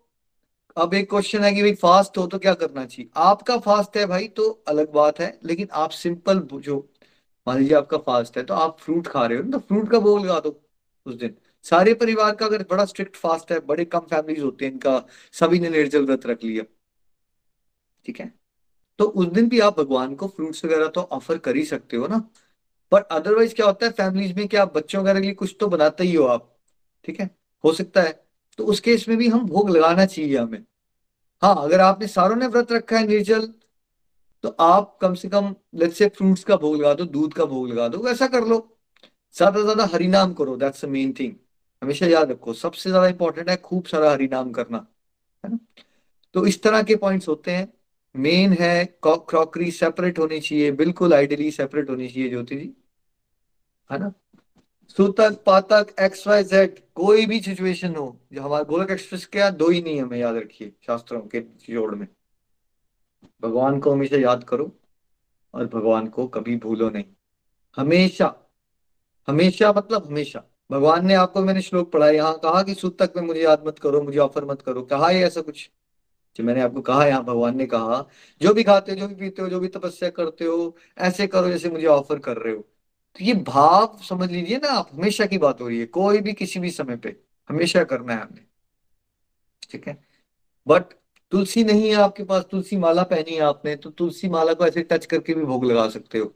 अब एक क्वेश्चन है कि भाई फास्ट हो तो क्या करना चाहिए? आपका फास्ट है भाई तो अलग बात है, लेकिन आप सिंपल जो मान लीजिए आपका फास्ट है तो आप फ्रूट खा रहे हो ना तो फ्रूट का बोल लगा दो। उस दिन। सारे परिवार का अगर बड़ा स्ट्रिक्ट फास्ट है, बड़े कम फैमिलीज़ होते हैं इनका, सभी ने निर्जल व्रत रख लिया। ठीक है? तो उस दिन भी आप भगवान को फ्रूट्स वगैरह तो ऑफ़र कर ही सकते हो ना? पर अदरवाइज़ क्या होता है फैमिलीज़ में क्या बच्चों वगैरह के लिए कुछ तो बनाते ही हो आप। ठीक है? हो सकता है। तो उस केस में भी हम भोग लगाना चाहिए हमें। हाँ अगर आपने सारों ने व्रत रखा है निर्जल तो आप कम से कम लेट्स से फ्रूट्स का भोग लगा दो, दूध का भोग लगा दो, ऐसा कर लो। ज़्यादा ज़्यादा हरिनाम करो दैट्स मेन थिंग हमेशा याद रखो, सबसे ज़्यादा इंपॉर्टेंट है खूब सारा हरिनाम करना, है ना? तो इस तरह के पॉइंट्स होते हैं। मेन है क्रॉकरी सेपरेट होनी चाहिए, बिल्कुल आइडियली सेपरेट होनी चाहिए, ज्योति जी, है ना? सूतक, पातक एक्स वाई जेड कोई भी सिचुएशन हो, जो हमारे गोलक एक्सप्रेस क्या दो ही नहीं हमें याद रखिए, शास्त्रों के जोड़ में। भगवान को हमेशा याद करो और भगवान को कभी भूलो नहीं। हमेशा हमेशा मतलब हमेशा। भगवान ने आपको मैंने श्लोक पढ़ा यहाँ कहा कि सूतक में मुझे याद मत करो, मुझे ऑफ़र मत करो। कहा है ऐसा कुछ? जो मैंने आपको कहा यहाँ भगवान ने कहा, जो भी खाते हो, जो भी पीते हो, जो भी तपस्या करते हो, ऐसे करो जैसे मुझे ऑफ़र कर रहे हो। तो ये भाव, समझ लीजिए ना आप, हमेशा की बात हो रही है, कोई भी किसी भी समय पे, हमेशा करना है हमने ठीक है? बट तुलसी नहीं है आपके पास, तुलसी माला पहनी है आपने तो तुलसी माला को ऐसे टच करके भी भोग लगा सकते हो।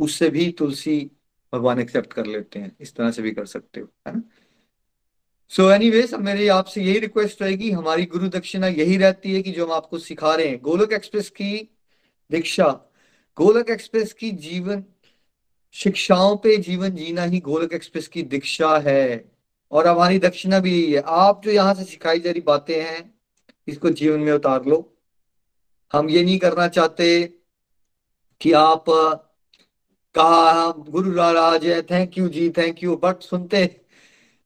उससे भी तुलसी भगवान एक्सेप्ट कर लेते हैं। इस तरह से भी कर सकते हो, है ना? सो एनीवेज मेरी आपसे यही रिक्वेस्ट रहेगी, हमारी गुरु दक्षिणा यही रहती है कि जो हम आपको सिखा रहे हैं। गोलक एक्सप्रेस की दीक्षा, गोलक एक्सप्रेस की जीवन, शिक्षाओं पे जीवन जीना ही गोलक एक्सप्रेस की दीक्षा है। और हमारी दक्षिणा भी यही है। आप जो यहाँ से सिखाई जा रही बातें हैं, इसको जीवन में उतार लो। हम ये नहीं करना चाहते कि आप कहा गुरु महाराज है थैंक यू जी थैंक यू बट सुनते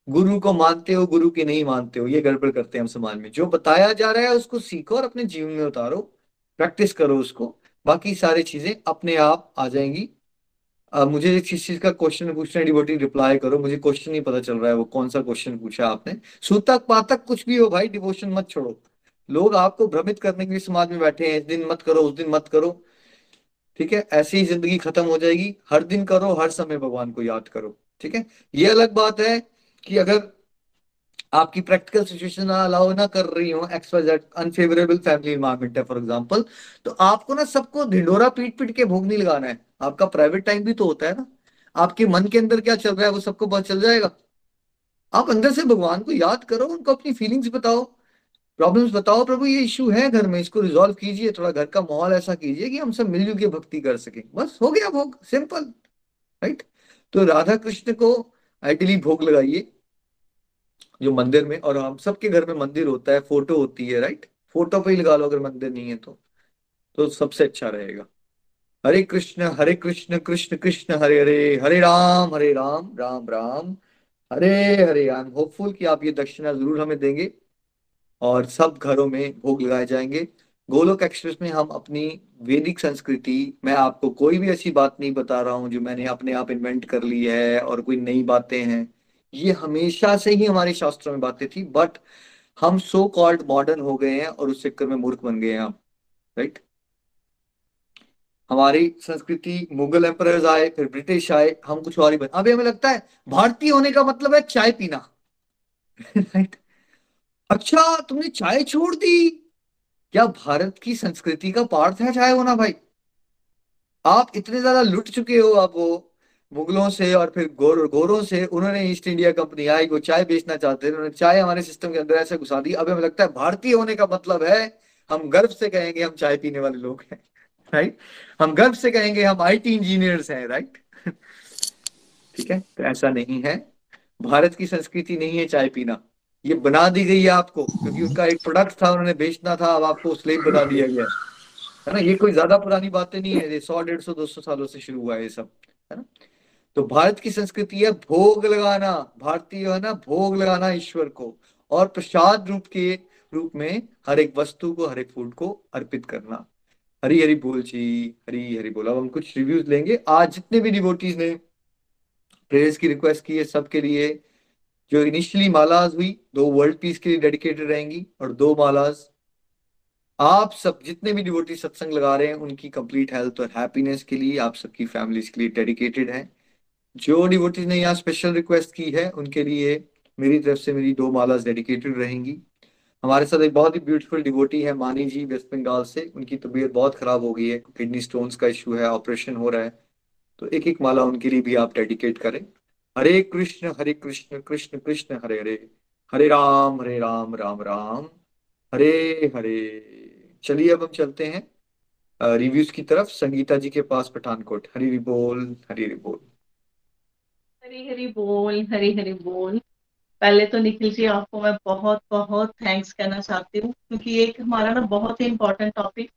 गुरु को मानते हो गुरु की नहीं मानते हो ये गड़बड़ करते हैं हम समाज में। जो बताया जा रहा है उसको सीखो और अपने जीवन में उतारो। प्रैक्टिस करो उसको। बाकी सारी चीज़ें अपने आप आ जाएँगी। आ, मुझे किस चीज़ का क्वेश्चन पूछना डिवोटी रिप्लाई करो। मुझे क्वेश्चन नहीं पता चल रहा है वो कौन सा क्वेश्चन पूछा आपने। सूतक पातक कुछ भी हो भाई डिवोशन मत छोड़ो। लोग आपको भ्रमित करने के लिए समाज में बैठे हैं इस दिन मत करो उस दिन मत करो। ठीक है? ऐसे ही ज़िंदगी खत्म हो जाएगी। हर दिन करो, हर समय भगवान को याद करो। ठीक है? ये अलग बात है कि अगर आपकी प्रैक्टिकल सिचुएशन अलाउ ना कर रही हो X Y Z unfavourable family environment है फॉर एग्ज़ाम्पल तो आपको ना सबको ढिंडोरा पीट पीट के भोग नहीं लगाना है। आपका प्राइवेट टाइम भी तो होता है ना। आपके मन के अंदर क्या चल रहा है, वो सबको बहुत चल जाएगा। आप अंदर से भगवान को याद करो, उनको अपनी फीलिंग्स बताओ। प्रॉब्लम्स बताओ, प्रभु, ये इश्यू है घर में, इसको रिजॉल्व कीजिए, थोड़ा घर का माहौल ऐसा कीजिए कि हम सब मिलजुल के भक्ति कर सके। बस हो गया भोग सिंपल राइट तो राधा कृष्ण को आइडियली भोग लगाइए, जो मंदिर में, और हम सबके घर में मंदिर होता है फ़ोटो होती है राइट फ़ोटो पे ही लगा लो अगर मंदिर नहीं है तो। तो सबसे अच्छा रहेगा। Hare Krishna Hare Krishna Krishna Krishna, Hare Hare Hare Rama Hare Rama Rama Rama, Hare Hare I am hopeful कि आप ये दक्षिणा ज़रूर हमें देंगे। और सब घरों में भोग लगाए जाएँगे। गोलोक एक्सप्रेस में हम अपनी वैदिक संस्कृति मैं आपको कोई भी ऐसी बात नहीं बता रहा हूँ जो मैंने अपने आप इन्वेंट कर ली है और कोई नई बातें हैं। ये हमेशा से ही हमारे शास्त्रों में बातें थी बट हम सो कॉल्ड मॉडर्न हो गए हैं और उस चक्कर में मूर्ख बन गए हैं हम राइट हमारी संस्कृति मुगल एम्पर आए, फिर ब्रिटिश आए, हम कुछ और ही बन अभी हमें लगता है भारतीय होने का मतलब है चाय पीना राइट अच्छा तुमने चाय छोड़ दी? क्या भारत की संस्कृति का पार्ट है चाय होना भाई? आप इतने ज़्यादा लुट चुके हो आप वो मुगलों से और फिर गोर, गोरों से। उन्होंने ईस्ट इंडिया कंपनी आई, वो चाय बेचना चाहते थे। उन्होंने चाय हमारे सिस्टम के अंदर ऐसे घुसा दी। अब हमें लगता है भारतीय होने का मतलब है, हम गर्व से कहेंगे हम चाय पीने वाले लोग हैं राइट हम गर्व से कहेंगे हम आईटी इंजीनियर्स हैं राइट ठीक है? तो ऐसा नहीं है। भारत की संस्कृति नहीं है चाय पीना। ये बना दी गई है आपको, क्योंकि उनका एक प्रोडक्ट था, उन्होंने बेचना था, अब आपको स्लेब बना दिया गया है। ना? ये कोई ज़्यादा पुरानी बातें नहीं है, ये सौ, डेढ़ सौ, दो सौ सालों से शुरू हुआ है ये सब, है ना? तो भारत की संस्कृति है भोग लगाना, भारतीय है ना भोग लगाना ईश्वर को, और प्रसाद रूप के रूप में हर एक वस्तु को, हर एक फ़ूड को अर्पित करना। हरी हरी बोल जी, हरी हरी बोल। अब हम कुछ रिव्यूज़ लेंगे। आज जितने भी डिवोटीज ने प्रेयर्स की रिक्वेस्ट की है सबके लिए जो इनिशियली मालाज हुई, दो वर्ल्ड पीस के लिए डेडिकेटेड रहेंगी और दो मालाज आप सब जितने भी डिवोटी सत्संग लगा रहे हैं, उनकी कंप्लीट हेल्थ और हैप्पीनेस के लिए आप सबकी फैमिलीज़ के लिए डेडिकेटेड है। जो डिवोटीज ने यहाँ स्पेशल रिक्वेस्ट की है, उनके लिए मेरी तरफ़ से मेरी दो मालाज डेडिकेटेड रहेंगी। हमारे साथ एक बहुत ही ब्यूटीफुल डिवोटी है मानी जी वेस्ट बंगाल से। उनकी तबीयत बहुत खराब हो गई है किडनी स्टोन्स का इशू है ऑपरेशन हो रहा है। तो एक एक माला उनके लिए भी आप डेडिकेट करें। हरे कृष्ण हरे कृष्ण कृष्ण कृष्ण, हरे हरे। हरे राम हरे राम राम राम। हरे हरे। चलिए, अब हम चलते हैं रिव्यूज़ की तरफ़। संगीता जी के पास पठानकोट। हरी हरी बोल, हरी हरी बोल। हरी हरी बोल, हरी हरी बोल। पहले तो निखिल जी, आपको मैं बहुत बहुत थैंक्स कहना चाहती हूँ, क्योंकि एक हमारा ना बहुत ही इम्पोर्टेंट टॉपिक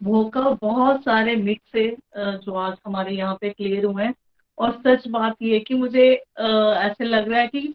भूख का बहुत सारे मिक्स से जो आज हमारे यहाँ पे क्लियर हुए हैं। और सच बात ये कि मुझे ऐसे लग रहा है कि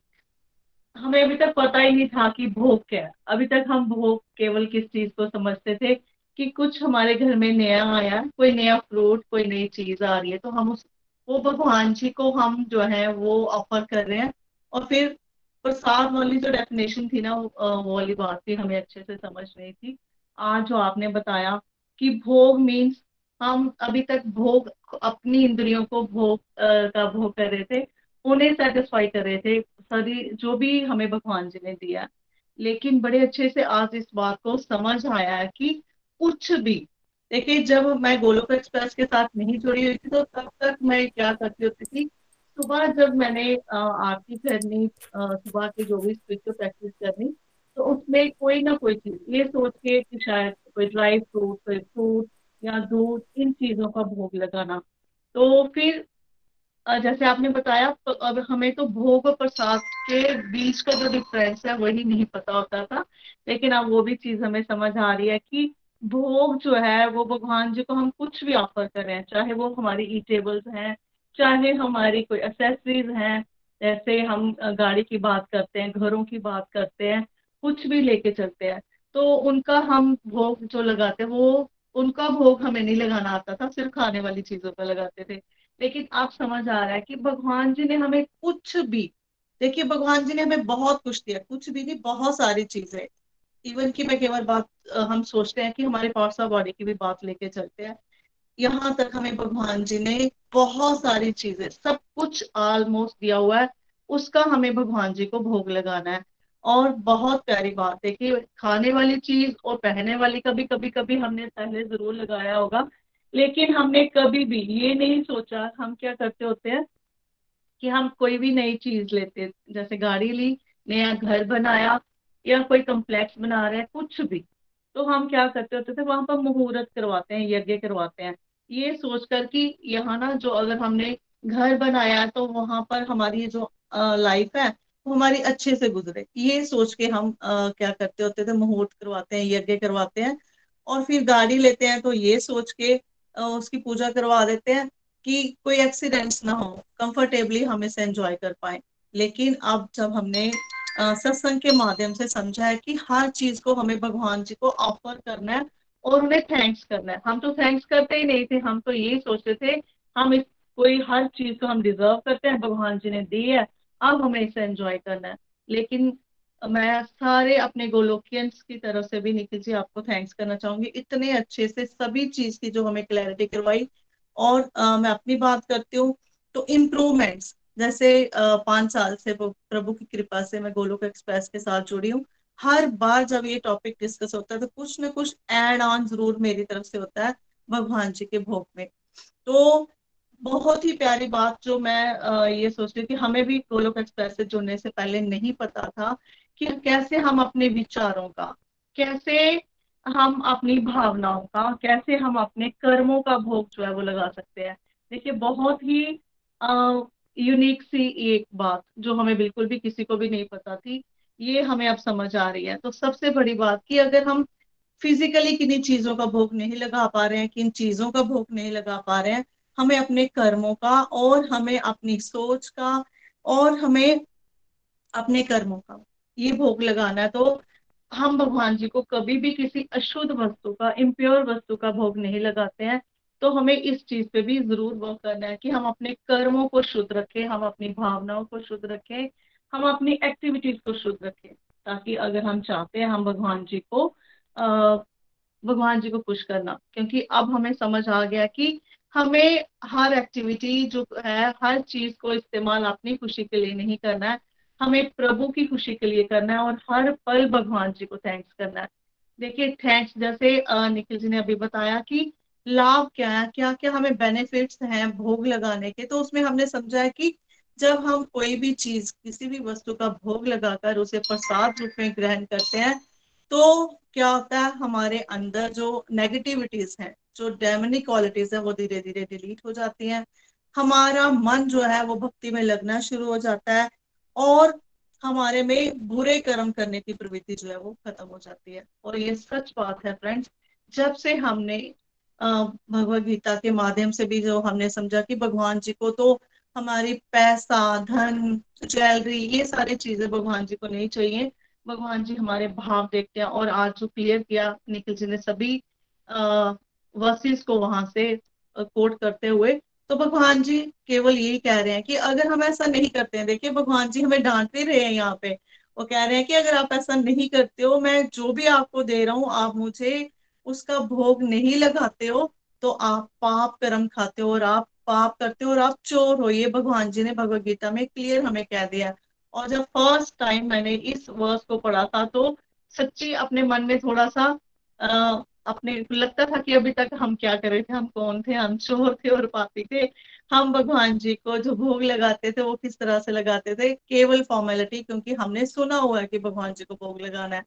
हमें अभी तक पता ही नहीं था कि भोग क्या है। अभी तक हम भोग केवल किस चीज़ को समझते थे कि कुछ हमारे घर में नया आया, कोई नया फ्रूट, कोई नई चीज़ आ रही है तो हम उस, वो भगवान जी को हम जो है वो ऑफ़र कर रहे हैं। और फिर प्रसाद वाली जो डेफिनेशन थी ना, वो वाली बात थी हमें अच्छे से समझ नहीं थी। आज जो आपने बताया कि भोग मीन्स हम अभी तक भोग, अपनी इंद्रियों को भोग का भोग कर रहे थे, उन्हें सेटिस्फाई कर रहे थे सभी जो भी हमें भगवान जी ने दिया। लेकिन बड़े अच्छे से आज इस बात को समझ आया कि कुछ भी, देखिए, जब मैं गोलोक एक्सप्रेस के साथ नहीं जुड़ी हुई थी तो तब तक मैं क्या करती होती थी, सुबह जब मैंने आरती करनी सुबह की जो भी स्पिरिचुअल प्रैक्टिस करनी तो उसमें कोई ना कोई चीज़, ये सोच के कि शायद कोई ड्राई फ्रूट, कोई फ्रूट या दूध इन चीज़ों का भोग लगाना। तो फिर जैसे आपने बताया अब हमें तो भोग और प्रसाद के बीच का जो डिफरेंस है, वही नहीं पता होता था। लेकिन अब वो भी चीज़ हमें समझ आ रही है कि भोग जो है, वो भगवान जी को हम कुछ भी ऑफ़र कर रहे हैं चाहे वो हमारी ईटेबल्स हैं, चाहे हमारी कोई एसेसरीज हैं, जैसे हम गाड़ी की बात करते हैं, घरों की बात करते हैं, कुछ भी लेके चलते हैं। तो उनका हम भोग जो लगाते हैं, वो उनका भोग हमें नहीं लगाना आता था, सिर्फ़ खाने वाली चीज़ों पर लगाते थे। लेकिन आप समझ आ रहा है कि भगवान जी ने हमें कुछ भी, देखिए भगवान जी ने हमें बहुत कुछ दिया, कुछ भी नहीं, बहुत सारी चीज़ें। इवन की मैं केवल बात हम सोचते हैं कि हमारे पार्ट्स ऑफ़ बॉडी की भी बात लेके चलते हैं। यहाँ तक हमें भगवान जी ने बहुत सारी चीज़ें, सब कुछ ऑलमोस्ट दिया हुआ है, उसका हमें भगवान जी को भोग लगाना है। और बहुत प्यारी बात है कि खाने वाली चीज़ और पहनने वाली, कभी कभी कभी हमने पहले ज़रूर लगाया होगा, लेकिन हमने कभी भी ये नहीं सोचा, हम क्या करते होते हैं कि हम कोई भी नई चीज़ लेते, जैसे गाड़ी ली, नया घर बनाया या कोई कम्प्लेक्स बना रहे हैं कुछ भी तो हम क्या करते होते थे, वहाँ पर मुहूर्त करवाते हैं, यज्ञ करवाते हैं। ये सोचकर कि यहाँ ना जो अगर हमने घर बनाया तो वहाँ पर हमारी जो लाइफ है हमारी अच्छे से गुजरे। ये सोच के हम आ, क्या करते होते थे मुहूर्त करवाते हैं यज्ञ करवाते हैं और फिर गाड़ी लेते हैं तो ये सोच के आ, उसकी पूजा करवा देते हैं कि कोई एक्सीडेंट्स ना हो कंफर्टेबली हम इसे एंजॉय कर पाए। लेकिन अब जब हमने सत्संग के माध्यम से समझा है कि हर चीज़ को हमें भगवान जी को ऑफ़र करना है और उन्हें थैंक्स करना है। हम तो थैंक्स करते ही नहीं थे हम तो यही सोचते थे हम इस कोई हर चीज़ को हम डिजर्व करते हैं भगवान जी ने दी है अब हमें इसे एंजॉय करना है। लेकिन मैं सारे अपने गोलोकियंस की तरफ़ से भी निखिल जी आपको थैंक्स करना चाहूँगी। इतने अच्छे से सभी चीज़ की जो हमें क्लैरिटी करवाई। और आ, मैं अपनी बात करती हूँ तो इम्प्रूवमेंट्स जैसे पाँच साल से प्रभु की कृपा से मैं गोलोक एक्सप्रेस के साथ जुड़ी हूँ। हर बार जब ये टॉपिक डिस्कस होता है तो कुछ ना कुछ एड ऑन ज़रूर मेरी तरफ़ से होता है भगवान जी के भोग में। तो बहुत ही प्यारी बात जो मैं ये सोचती हूँ कि हमें भी गोलोक एक्सप्रेस से जुड़ने से पहले नहीं पता था कि कैसे हम अपने विचारों का, कैसे हम अपनी भावनाओं का, कैसे हम अपने कर्मों का भोग जो है वो लगा सकते हैं। देखिए, बहुत ही यूनिक सी एक बात जो हमें बिल्कुल भी किसी को भी नहीं पता थी, ये हमें अब समझ आ रही है। तो सबसे बड़ी बात कि अगर हम फिजिकली किन्हीं चीज़ों का भोग नहीं लगा पा रहे हैं, किन चीज़ों का भोग नहीं लगा पा रहे हैं हमें अपने कर्मों का और हमें अपनी सोच का और हमें अपने कर्मों का ये भोग लगाना है। तो हम भगवान जी को कभी भी किसी अशुद्ध वस्तु का इम्प्योर वस्तु का भोग नहीं लगाते हैं। तो हमें इस चीज़ पे भी ज़रूर वर्क करना है कि हम अपने कर्मों को शुद्ध रखें, हम अपनी भावनाओं को शुद्ध रखें, हम अपनी एक्टिविटीज़ को शुद्ध रखें, ताकि अगर हम चाहते हैं हम भगवान जी को भगवान जी को खुश करना। क्योंकि अब हमें समझ आ गया कि हमें हर एक्टिविटी जो है, हर चीज़ को इस्तेमाल अपनी खुशी के लिए नहीं करना है। हमें प्रभु की खुशी के लिए करना है और हर पल भगवान जी को थैंक्स करना है। देखिए थैंक्स जैसे निखिल जी ने अभी बताया कि लाभ क्या है क्या क्या हमें बेनिफिट्स हैं भोग लगाने के तो उसमें हमने समझा है कि जब हम कोई भी चीज़, किसी भी वस्तु का भोग लगाकर उसे प्रसाद रूप में ग्रहण करते हैं तो क्या होता है, हमारे अंदर जो नेगेटिविटीज हैं जो डेमनिक क्वालिटीज है, वो धीरे धीरे डिलीट हो जाती हैं। हमारा मन जो है, वो भक्ति में लगना शुरू हो जाता है और हमारे में बुरे कर्म करने की प्रवृत्ति जो है, वो खत्म हो जाती है। और ये सच बात है फ्रेंड्स जब से हमने भगवत गीता के माध्यम से भी जो हमने समझा कि भगवान जी को तो हमारी पैसा, धन ज्वेलरी ये सारी चीज़ें भगवान जी को नहीं चाहिए। भगवान जी हमारे भाव देखते हैं और आज जो क्लियर किया निखिल जी ने सभी वर्सेस को वहाँ से कोट करते हुए तो भगवान जी केवल यही कह रहे हैं कि अगर हम ऐसा नहीं करते हैं, देखिए भगवान जी हमें डांटते रहे हैं यहाँ पे। वो कह रहे हैं कि अगर आप ऐसा नहीं करते हो, मैं जो भी आपको दे रहा हूँ, आप मुझे उसका भोग नहीं लगाते हो तो आप पाप कर्म खाते हो और आप पाप करते हो और आप चोर हो। ये भगवान जी ने भगवत गीता में क्लियर हमें कह दिया। और जब फ़र्स्ट टाइम मैंने इस वर्स को पढ़ा था तो सच्ची अपने मन में थोड़ा सा अपने, लगता था कि अभी तक हम क्या कर रहे थे, हम कौन थे, हम चोर थे और पापी थे। हम भगवान जी को जो भोग लगाते थे, वो किस तरह से लगाते थे? केवल फॉर्मेलिटी क्योंकि हमने सुना हुआ है कि भगवान जी को भोग लगाना है।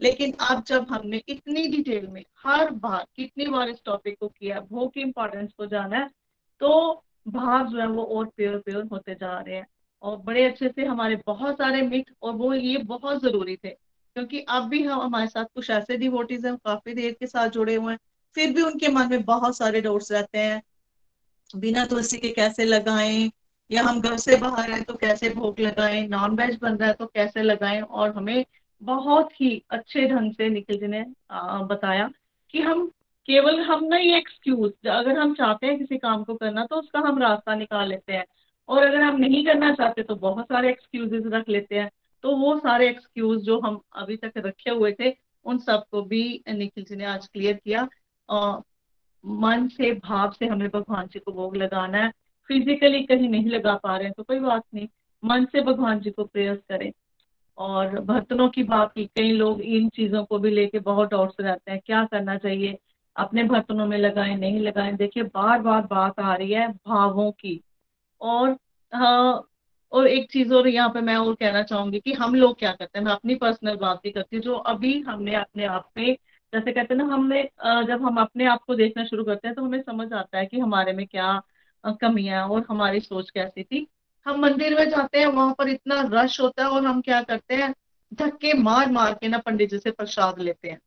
लेकिन अब जब हमने इतनी डिटेल में, हर बार, कितनी बार इस टॉपिक को किया, भोग की इंपॉर्टेंस को जाना है तो भाव जो है वो और प्योर प्योर होते जा रहे हैं। और बड़े अच्छे से हमारे बहुत सारे मिट और वो ये बहुत ज़रूरी थे। क्योंकि अब भी हम, हमारे साथ कुछ ऐसे डिवोटीज हैं काफ़ी देर के साथ जुड़े हुए हैं, फिर भी उनके मन में बहुत सारे डाउट्स रहते हैं। बिना तुलसी के कैसे लगाएँ, या हम घर से बाहर आए तो कैसे भोग लगाएँ नॉन वेज बन रहा है तो कैसे लगाएँ, और हमें बहुत ही अच्छे ढंग से निखिल जी ने बताया कि हम केवल, हम ना ये एक्सक्यूज अगर हम चाहते हैं किसी काम को करना तो उसका हम रास्ता निकाल लेते हैं। और अगर हम नहीं करना चाहते तो बहुत सारे एक्सक्यूजेस रख लेते हैं। तो वो सारे एक्सक्यूज जो हम अभी तक रखे हुए थे उन सबको भी निखिल जी ने आज क्लियर किया। आ, मन से भाव से हमें भगवान जी को भोग लगाना है। फिजिकली कहीं नहीं लगा पा रहे हैं तो कोई बात नहीं। मन से भगवान जी को प्रेयर्स करें। और बर्तनों की बात की कई लोग इन चीज़ों को भी लेके बहुत डाउट्स रहते हैं। क्या करना चाहिए? अपने बर्तनों में लगाएँ नहीं लगाएँ? देखिए बार बार बात आ रही है भावों की। और हाँ और एक चीज़ और यहाँ पे मैं और कहना चाहूँगी कि हम लोग क्या करते हैं, मैं अपनी पर्सनल बात भी करती हूँ, जो अभी हमने अपने आप में, जैसे कहते हैं ना, हमने जब हम अपने आप को देखना शुरू करते हैं तो हमें समझ आता है कि हमारे में क्या कमियाँ और हमारी सोच कैसी थी। हम मंदिर में जाते हैं, वहाँ पर इतना रश होता है और हम क्या करते हैं, धक्के मार मार के ना पंडित जी से प्रसाद लेते हैं।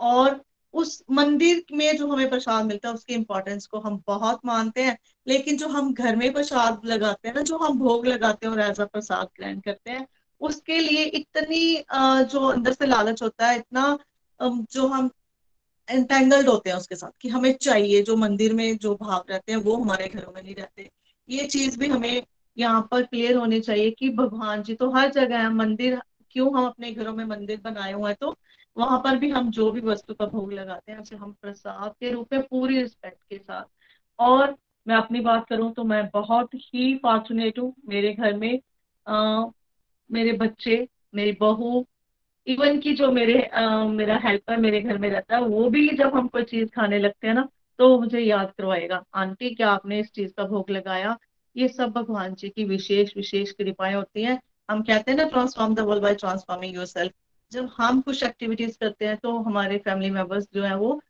और उस मंदिर में जो हमें प्रसाद मिलता है, उसकी इम्पोर्टेंस को हम बहुत मानते हैं। लेकिन जो हम घर में प्रसाद लगाते हैं ना, जो हम भोग लगाते हैं और अ प्रसाद ग्रहण करते हैं, उसके लिए इतनी जो अंदर से लालच होता है, इतना जो हम एंटेंगल्ड होते हैं उसके साथ कि हमें चाहिए, जो मंदिर में जो भाव रहते हैं, वो हमारे घरों में नहीं रहते। ये चीज़ भी हमें यहाँ पर क्लियर होनी चाहिए कि भगवान जी तो हर जगह है, मंदिर, क्यों हम अपने घरों में मंदिर बनाए हुए हैं? तो वहाँ पर भी हम जो भी वस्तु का भोग लगाते हैं उसे हम प्रसाद के रूप में पूरी रिस्पेक्ट के साथ। और मैं अपनी बात करूँ तो मैं बहुत ही फॉर्चुनेट हूँ मेरे घर में आ, मेरे बच्चे मेरी बहू इवन की जो मेरे आ, मेरा हेल्पर मेरे घर में रहता है वो भी जब हम कोई चीज़ खाने लगते हैं ना तो मुझे याद करवाएगा। आंटी क्या आपने इस चीज़ का भोग लगाया? ये सब भगवान जी की विशेष विशेष कृपाएँ होती हैं। हम कहते हैं ना transform the world by transforming your जब हम कुछ एक्टिविटीज़ करते हैं तो हमारे फैमिली मेंबर्स जो है वो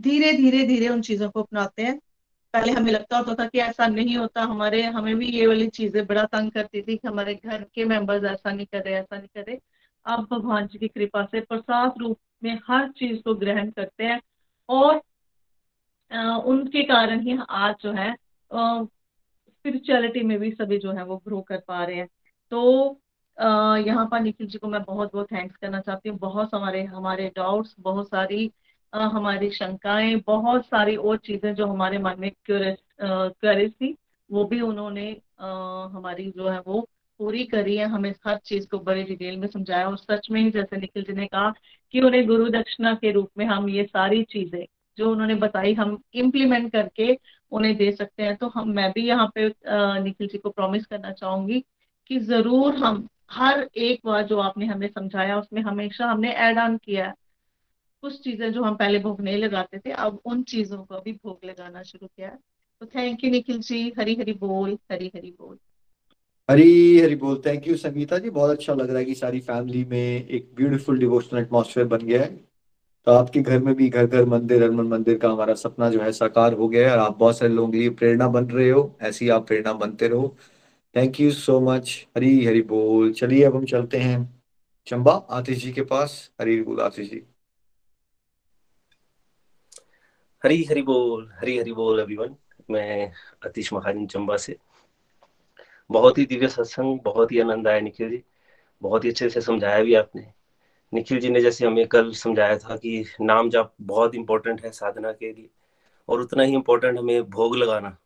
धीरे धीरे धीरे उन चीज़ों को अपनाते हैं। पहले हमें लगता होता था कि ऐसा नहीं होता हमारे हमें भी ये वाली चीज़ें बड़ा तंग करती थी कि हमारे घर के मेंबर्स ऐसा नहीं करे ऐसा नहीं करे। अब भगवान जी की कृपा से प्रसाद रूप में हर चीज़ को ग्रहण करते हैं और आ, उनके कारण ही आज जो है स्पिरिचुअलिटी में भी सभी जो है वो ग्रो कर पा रहे हैं। तो यहाँ पर निखिल जी को मैं बहुत बहुत थैंक्स करना चाहती हूँ। बहुत हमारे हमारे डाउट्स बहुत सारी हमारी शंकाएँ, बहुत सारी और चीज़ें जो हमारे मन में क्यूरियस थी, वो भी उन्होंने हमारी जो है वो पूरी करी है। हमें हर चीज़ को बड़े डिटेल में समझाया और सच में ही जैसे निखिल जी ने कहा कि उन्हें गुरु दक्षिणा के रूप में हम ये सारी चीज़ें, जो उन्होंने बताई, हम इम्प्लीमेंट करके उन्हें दे सकते हैं। तो हम, मैं भी यहाँ पे निखिल जी को प्रॉमिस करना चाहूँगी कि ज़रूर हम हर एक बार जो आपने हमें समझाया, उसमें हमेशा हमने एड ऑन किया कुछ चीज़ें जो हम पहले भोग नहीं लगाते थे, अब उन चीज़ों को भी भोग लगाना शुरू किया तो थैंक यू निखिल जी। हरी हरी बोल हरी हरी बोल। हरी हरी बोल। Thank you Sangeeta ji. बहुत अच्छा लग रहा है कि सारी फैमिली में एक ब्यूटीफुल डिवोशनल एटमॉस्फेयर बन गया है। तो आपके घर में भी घर घर मंदिर हरमन मंदिर का हमारा सपना जो है साकार हो गया है और आप बहुत सारे लोगों के लिए प्रेरणा बन रहे हो। ऐसी आप प्रेरणा बनते रहो। Thank you so much Hari Hari बोल चलिए अब हम चलते हैं चंबा आतिश जी के पास हरी बोल आतिश जी हरी हरी बोल हरी हरी बोल एवरीवन मैं आतिश महाजन चंबा से. बहुत ही दिव्य सत्संग, बहुत ही आनंद आया निखिल जी. बहुत ही अच्छे से समझाया भी आपने. निखिल जी ने जैसे हमें कल समझाया था कि नाम जप बहुत इंपॉर्टेंट है साधना के लिए. और उतना ही इम्पोर्टेंट हमें भोग लगाना.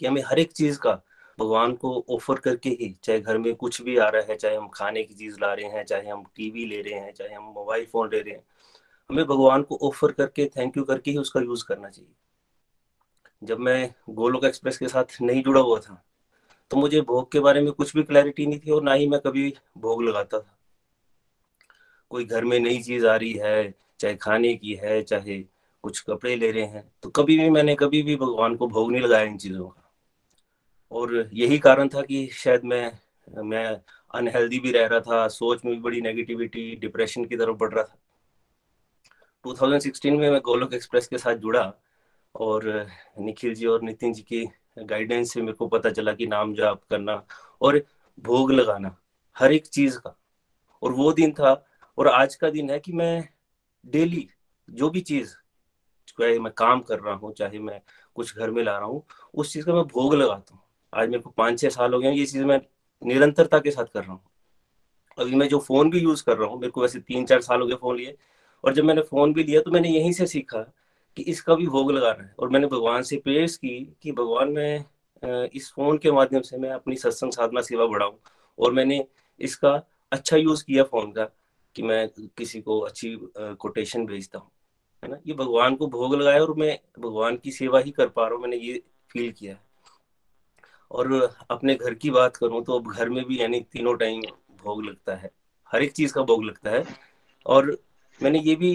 कि हमें हर एक चीज़ का भगवान को ऑफ़र करके ही, चाहे घर में कुछ भी आ रहा है, चाहे हम खाने की चीज़ ला रहे हैं, चाहे हम टीवी ले रहे हैं, चाहे हम मोबाइल फ़ोन ले रहे हैं, हमें भगवान को ऑफ़र करके थैंक यू करके ही उसका यूज़ करना चाहिए। जब मैं गोलोक एक्सप्रेस के साथ नहीं जुड़ा हुआ था तो मुझे भोग के बारे में कुछ भी क्लैरिटी नहीं थी और ना ही मैं कभी भोग लगाता था। कोई घर में नई चीज़ आ रही है, चाहे खाने की है, चाहे कुछ कपड़े ले रहे हैं तो कभी भी मैंने कभी भी भगवान को भोग नहीं लगाया इन चीज़ों का। और यही कारण था कि शायद मैं मैं अनहेल्दी भी रह रहा था, सोच में भी बड़ी नेगेटिविटी डिप्रेशन की तरफ़ बढ़ रहा था। 2016 में मैं गोलोक एक्सप्रेस के साथ जुड़ा और निखिल जी और नितिन जी की गाइडेंस से मेरे को पता चला कि नाम जाप करना और भोग लगाना, हर एक चीज़ का। और वो दिन था और आज का दिन है कि मैं डेली जो भी चीज़, चाहे मैं काम कर रहा हूँ, चाहे मैं कुछ घर में ला रहा हूँ, उस चीज़ का मैं भोग लगाता हूँ। आज मेरे को पाँच छह साल हो गए ये चीज़ मैं निरंतरता के साथ कर रहा हूँ। अभी मैं जो फ़ोन भी यूज़ कर रहा हूँ, मेरे को वैसे तीन चार साल हो गए फ़ोन लिए, और जब मैंने फ़ोन भी लिया तो मैंने यहीं से सीखा कि इसका भी भोग लगाना है, और मैंने भगवान से प्रेस की कि भगवान मैं इस फ़ोन के माध्यम से मैं अपनी सत्संग साधना सेवा बढ़ाऊं, और मैंने इसका अच्छा यूज़ किया फ़ोन का कि मैं किसी को अच्छी कोटेशन भेजता हूँ, है ना? ये भगवान को भोग लगाया और मैं भगवान की सेवा ही कर पा रहा हूँ, मैंने ये फील किया है। और अपने घर की बात करूँ तो अब घर में भी यानी तीनों टाइम भोग लगता है, हर एक चीज़ का भोग लगता है। और मैंने ये भी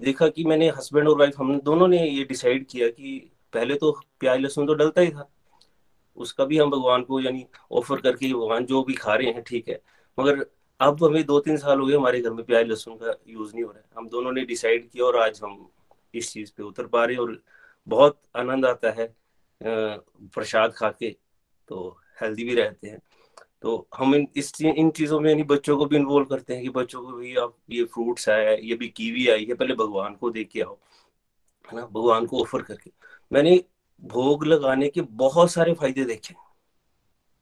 देखा कि मैंने हस्बैंड और वाइफ, हम दोनों ने ये डिसाइड किया कि पहले तो प्याज लहसुन तो डलता ही था, उसका भी हम भगवान को यानी ऑफ़र करके भगवान जो भी खा रहे हैं, ठीक है। मगर अब हमें दो तीन साल हो गए हमारे घर में प्याज लहसुन का यूज़ नहीं हो रहा है। हम दोनों ने डिसाइड किया और आज हम इस चीज़ पे उतर पा रहे और बहुत आनंद आता है प्रसाद खा के तो हेल्दी भी रहते हैं। तो हम इन, इस इन चीज़ों में यानी बच्चों को भी इन्वॉल्व करते हैं कि बच्चों को भी आप ये फ्रूट्स आया ये भी कीवी आई है, पहले भगवान को देख के आओ, है ना? भगवान को ऑफ़र करके। मैंने भोग लगाने के बहुत सारे फ़ायदे देखे।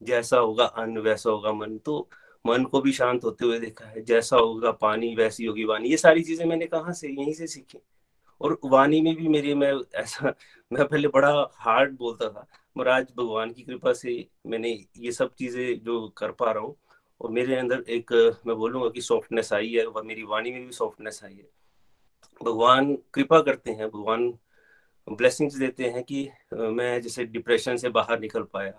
जैसा होगा अन्न, वैसा होगा मन। तो मन को भी शांत होते हुए देखा है। जैसा होगा पानी, वैसी होगी वाणी। ये सारी चीज़ें मैंने कहा से, यहीं से सीखी। और वाणी में भी मेरी, मैं ऐसा, मैं पहले बड़ा हार्ड बोलता था। मगर आज भगवान की कृपा से मैंने ये सब चीज़ें जो कर पा रहा हूँ। और मेरे अंदर एक, मैं बोलूँगा कि सॉफ्टनेस आई है और मेरी वाणी में भी सॉफ्टनेस आई है। भगवान कृपा करते हैं, भगवान ब्लेसिंग्स देते हैं कि मैं जैसे डिप्रेशन से बाहर निकल पाया,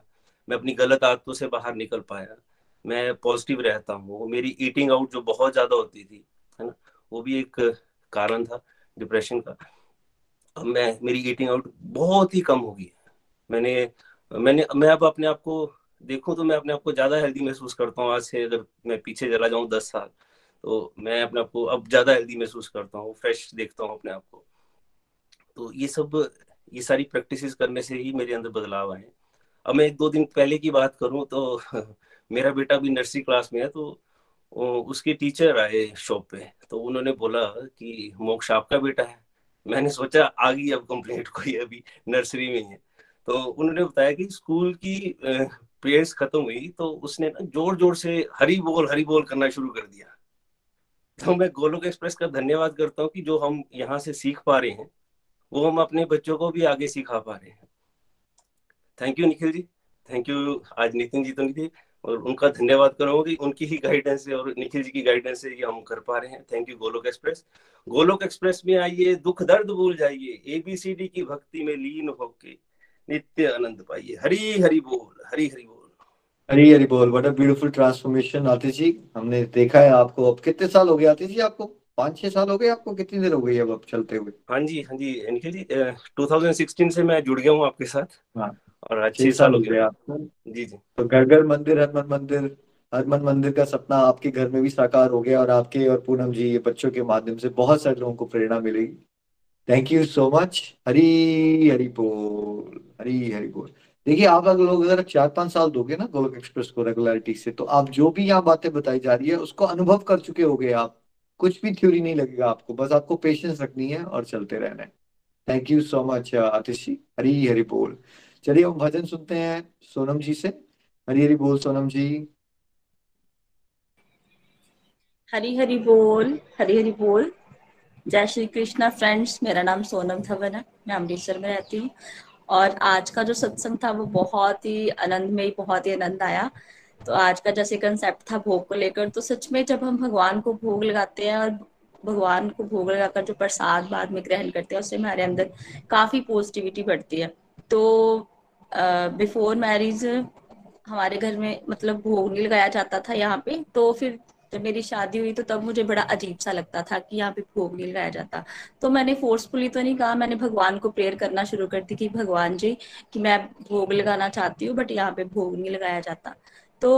मैं अपनी गलत आदतों से बाहर निकल पाया, मैं पॉजिटिव रहता हूँ। मेरी ईटिंग आउट जो बहुत ज़्यादा होती थी, है ना, वो भी एक कारण था डिप्रेशन का। अब मैं, मेरी ईटिंग आउट बहुत ही कम हो होगी मैंने मैंने, मैं अब अपने आप को देखूँ तो मैं अपने आप को ज़्यादा हेल्दी महसूस करता हूँ। आज से अगर मैं पीछे चला जाऊँ दस साल तो मैं अपने आप को अब ज़्यादा हेल्दी महसूस करता हूँ फ्रेश देखता हूँ अपने आप को। तो ये सब, ये सारी प्रैक्टिस करने से ही मेरे अंदर बदलाव आए। अब मैं एक दो दिन पहले की बात करूँ तो मेरा बेटा भी नर्सरी क्लास में है तो उसके टीचर आए शॉप पे तो उन्होंने बोला कि, मोक्ष आपका बेटा है। मैंने सोचा आ गई अब कंप्लेंट कोई अभी नर्सरी में ही है। तो उन्होंने बताया कि स्कूल की प्रेयर्स खत्म हुई तो उसने ना ज़ोर ज़ोर से हरी बोल हरी बोल करना शुरू कर दिया। तो मैं गोलोक एक्सप्रेस का धन्यवाद करता हूँ कि जो हम यहाँ से सीख पा रहे हैं, वो हम अपने बच्चों को भी आगे सिखा पा रहे हैं। Thank you Nikhil ji. Thank you आज नितिन जी तो नहीं थे, और उनका धन्यवाद करूँगी उनकी ही गाइडेंस से और निखिल जी की गाइडेंस से ये हम कर पा रहे हैं। Thank you Golok express. Golok express में आइए, दुख दर्द भूल जाइए एबीसीडी की भक्ति में लीन होके। नित्य आनंद पाइए। हरी हरी बोल हरी हरी बोल। हरी हरी बोल। What a beautiful transformation Atish ji. हमने देखा है आपको अब कितने साल हो गए आतिश जी आपको? पाँच छह साल हो गए आपको? कितनी देर हो गई अब अब चलते हुए? हाँ जी हाँ जी। Nikhil ji two thousand sixteen से मैं जुड़ गया हूँ आपके साथ। हाँ। और छह साल हो गए आपको। जी जी। तो घर घर मंदिर हरमन मंदिर हरमन मंदिर का सपना आपके घर में भी साकार हो गया और आपके और पूनम जी ये बच्चों के माध्यम से बहुत सारे लोगों को प्रेरणा मिलेगी। Thank you so much Hari Hari बोल हरी हरी बोल देखिए, आप अगर लोग अगर चार पाँच साल दोगे ना गोलक एक्सप्रेस को रेगुलरिटी से तो आप जो भी यहाँ बातें बताई जा रही है, उसको अनुभव कर चुके हो आप। कुछ भी थ्योरी नहीं लगेगा आपको, बस आपको पेशेंस रखनी है और चलते रहना है। Thank you so much Atish ji. Hari Hari बोल। चलिए, हम भजन सुनते हैं सोनम जी से। हरी हरी बोल सोनम जी। हरी हरी बोल। हरी हरी बोल। जय श्री कृष्णा फ्रेंड्स, मेरा नाम सोनम धवन है। मैं अमृतसर में रहती हूँ। और आज का जो सत्संग था, वो बहुत ही आनंद में ही बहुत ही आनंद आया। तो आज का जैसे कंसेप्ट था भोग को लेकर तो सच में जब हम भगवान को भोग लगाते हैं और भगवान को भोग लगाकर जो प्रसाद बाद में ग्रहण करते हैं, उससे हमारे अंदर काफ़ी पॉजिटिविटी बढ़ती है। तो बिफोर मैरिज हमारे घर में मतलब भोग नहीं लगाया जाता था यहाँ पे तो फिर जब मेरी शादी हुई तो तब मुझे बड़ा अजीब सा लगता था कि यहाँ पे भोग नहीं लगाया जाता। तो मैंने फोर्सफुली तो नहीं कहा, मैंने भगवान को प्रेयर करना शुरू कर दी कि भगवान जी कि मैं भोग लगाना चाहती हूँ बट यहाँ पे भोग नहीं लगाया जाता। तो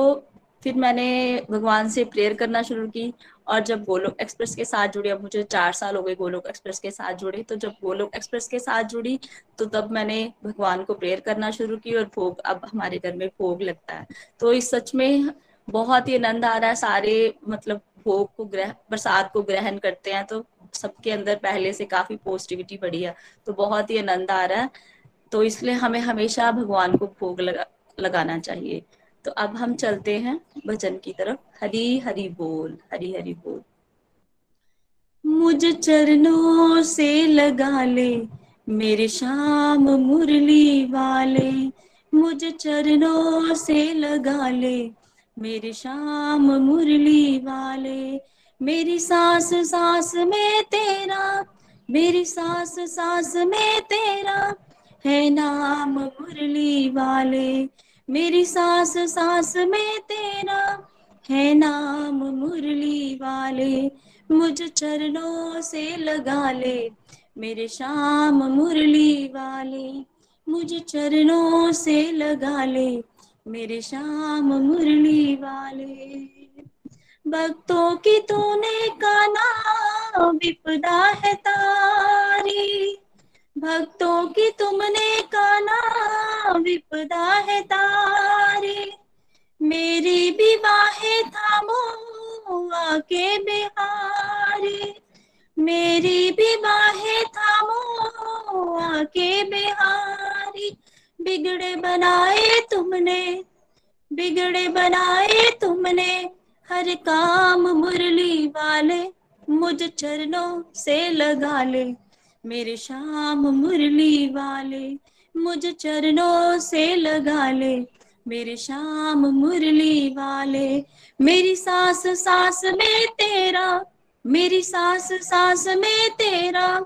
फिर मैंने भगवान से प्रेयर करना शुरू की और जब गोलोक एक्सप्रेस के साथ जुड़ी, अब मुझे चार साल हो गए गोलोक एक्सप्रेस के साथ जुड़े तो जब गोलोक एक्सप्रेस के साथ जुड़ी तो तब मैंने भगवान को प्रेयर करना शुरू की और भोग, अब हमारे घर में भोग लगता है। तो इस सच में बहुत ही आनंद आ रहा है, सारे मतलब भोग को ग्रह, प्रसाद को ग्रहण करते हैं तो सबके अंदर पहले से काफ़ी पॉजिटिविटी बढ़ी है तो बहुत ही आनंद आ रहा है। तो इसलिए हमें हमेशा भगवान को भोग लगा, लगाना चाहिए। तो अब हम चलते हैं भजन की तरफ़। हरी हरी बोल, हरी हरी बोल। मुझ चरणों से लगा ले, मेरे शाम मुरली वाले। मुझ चरणों से लगा ले मेरे शाम मुरली वाले, मेरी सांस सांस में तेरा, मेरी सांस सांस में तेरा है नाम मुरली वाले, मेरी सांस सांस में तेरा है नाम मुरली वाले, मुझ चरणों से लगा ले मेरे शाम मुरली वाले, मुझ चरणों से लगा ले मेरे शाम मुरली वाले भक्तों की तूने काना विपदा है तारी। भक्तों की तुमने काना विपदा है तारी। मेरी भी बाहें थामो आके बिहारी। मेरी भी बाहें थामो आके बिहारी। बिगड़े बनाए तुमने, बिगड़े बनाए तुमने, हर काम मुरली वाले मुझ चरणों से लगा ले। मेरे शाम मुरली वाले मुझ चरणों से लगा ले। मेरे शाम मुरली वाले, मेरी सास सास में तेरा, मेरी सास सास में तेरा,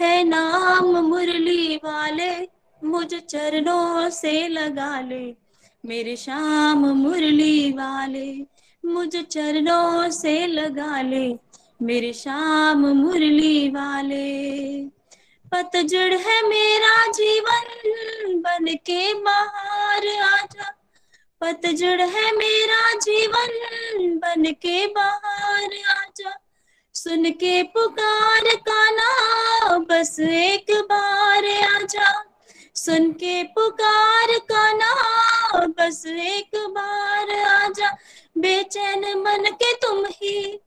है नाम मुरली वाले। मुझ चरणों से लगा ले, मेरे शाम मुरली वाले। मुझ चरणों से लगा ले, मेरे शाम मुरली वाले। पतझड़ है मेरा जीवन बन के बाहर आजा। पतझड़ है मेरा जीवन बन के बाहर आजा। सुन के पुकार का ना बस एक बार आजा। सुन के पुकार का ना बस एक बार आजा। बेचैन मन के तुम ही,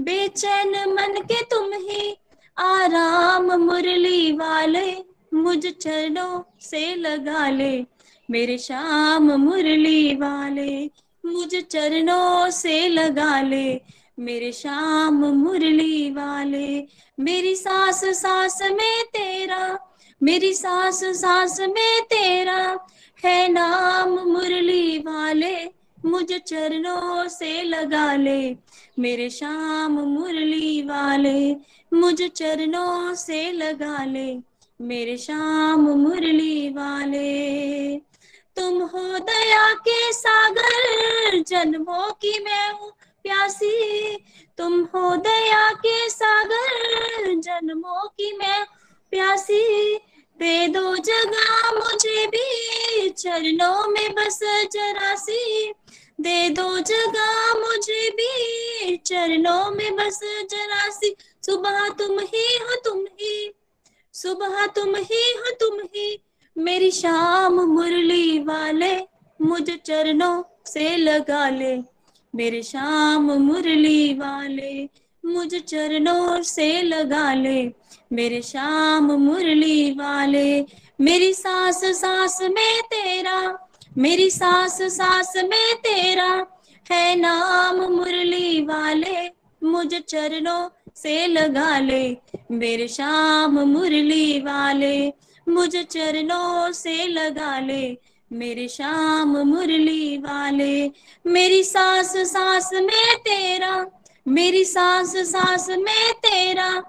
बेचैन मन के तुम ही, आराम मुरली वाले, मुझ चरणों से लगा ले। मेरे शाम मुरली वाले, मुझ चरणों से लगा ले। मेरे शाम मुरली वाले, मेरी सास सास में तेरा मेरी सास सास में तेरा है नाम, मुरली वाले मुझ चरणों से लगा ले। मेरे शाम मुरली वाले मुझ चरणों से लगा ले। मेरे शाम मुरली वाले, तुम हो दया के सागर, जन्मों की मैं हूँ प्यासी। तुम हो दया के सागर, जन्मों की मैं प्यासी। दे दो जगह मुझे भी, चरणों में बस जरासी दे दो जगह मुझे भी, चरणों में बस जरासी सुबह तुम ही हो, तुम ही। सुबह तुम ही हो, तुम ही। मेरी शाम मुरली वाले, मुझ चरणों से लगा ले। मेरे शाम मुरली वाले, मुझ चरणों से लगा ले। मेरे शाम मुरली वाले, मेरी सास सास में तेरा, मेरी सास सास में तेरा है नाम मुरली वाले, मुझ चरणों से लगा ले। मेरे शाम मुरली वाले, मुझ चरणों से लगा ले। मेरे शाम मुरली वाले, मेरी सास सास में तेरा, मेरी सास सास में तेरा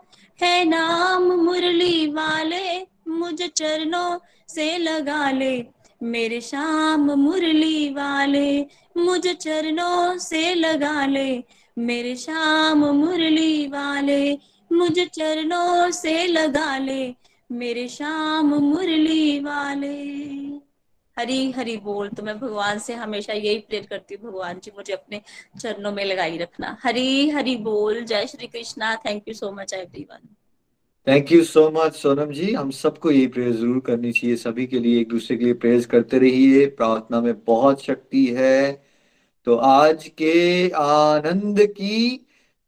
है नाम मुरली वाले, मुझ चरणों से लगा ले। मेरे शाम मुरली वाले, मुझ चरणों से लगा ले। मेरे शाम मुरली वाले, मुझ चरणों से लगा ले। मेरे शाम मुरली वाले। हरी हरी बोल तो मैं भगवान से हमेशा यही प्रेयर करती हूँ, भगवान जी मुझे अपने चरणों में लगाई रखना। हरी हरी बोल, जय Shri Krishna. Thank you so much everyone thank you so much Sonam ji हम सबको ये प्रेयर ज़रूर करनी चाहिए, सभी के लिए, एक दूसरे के लिए प्रेयर करते रहिए। प्रार्थना में बहुत शक्ति है। तो आज के आनंद की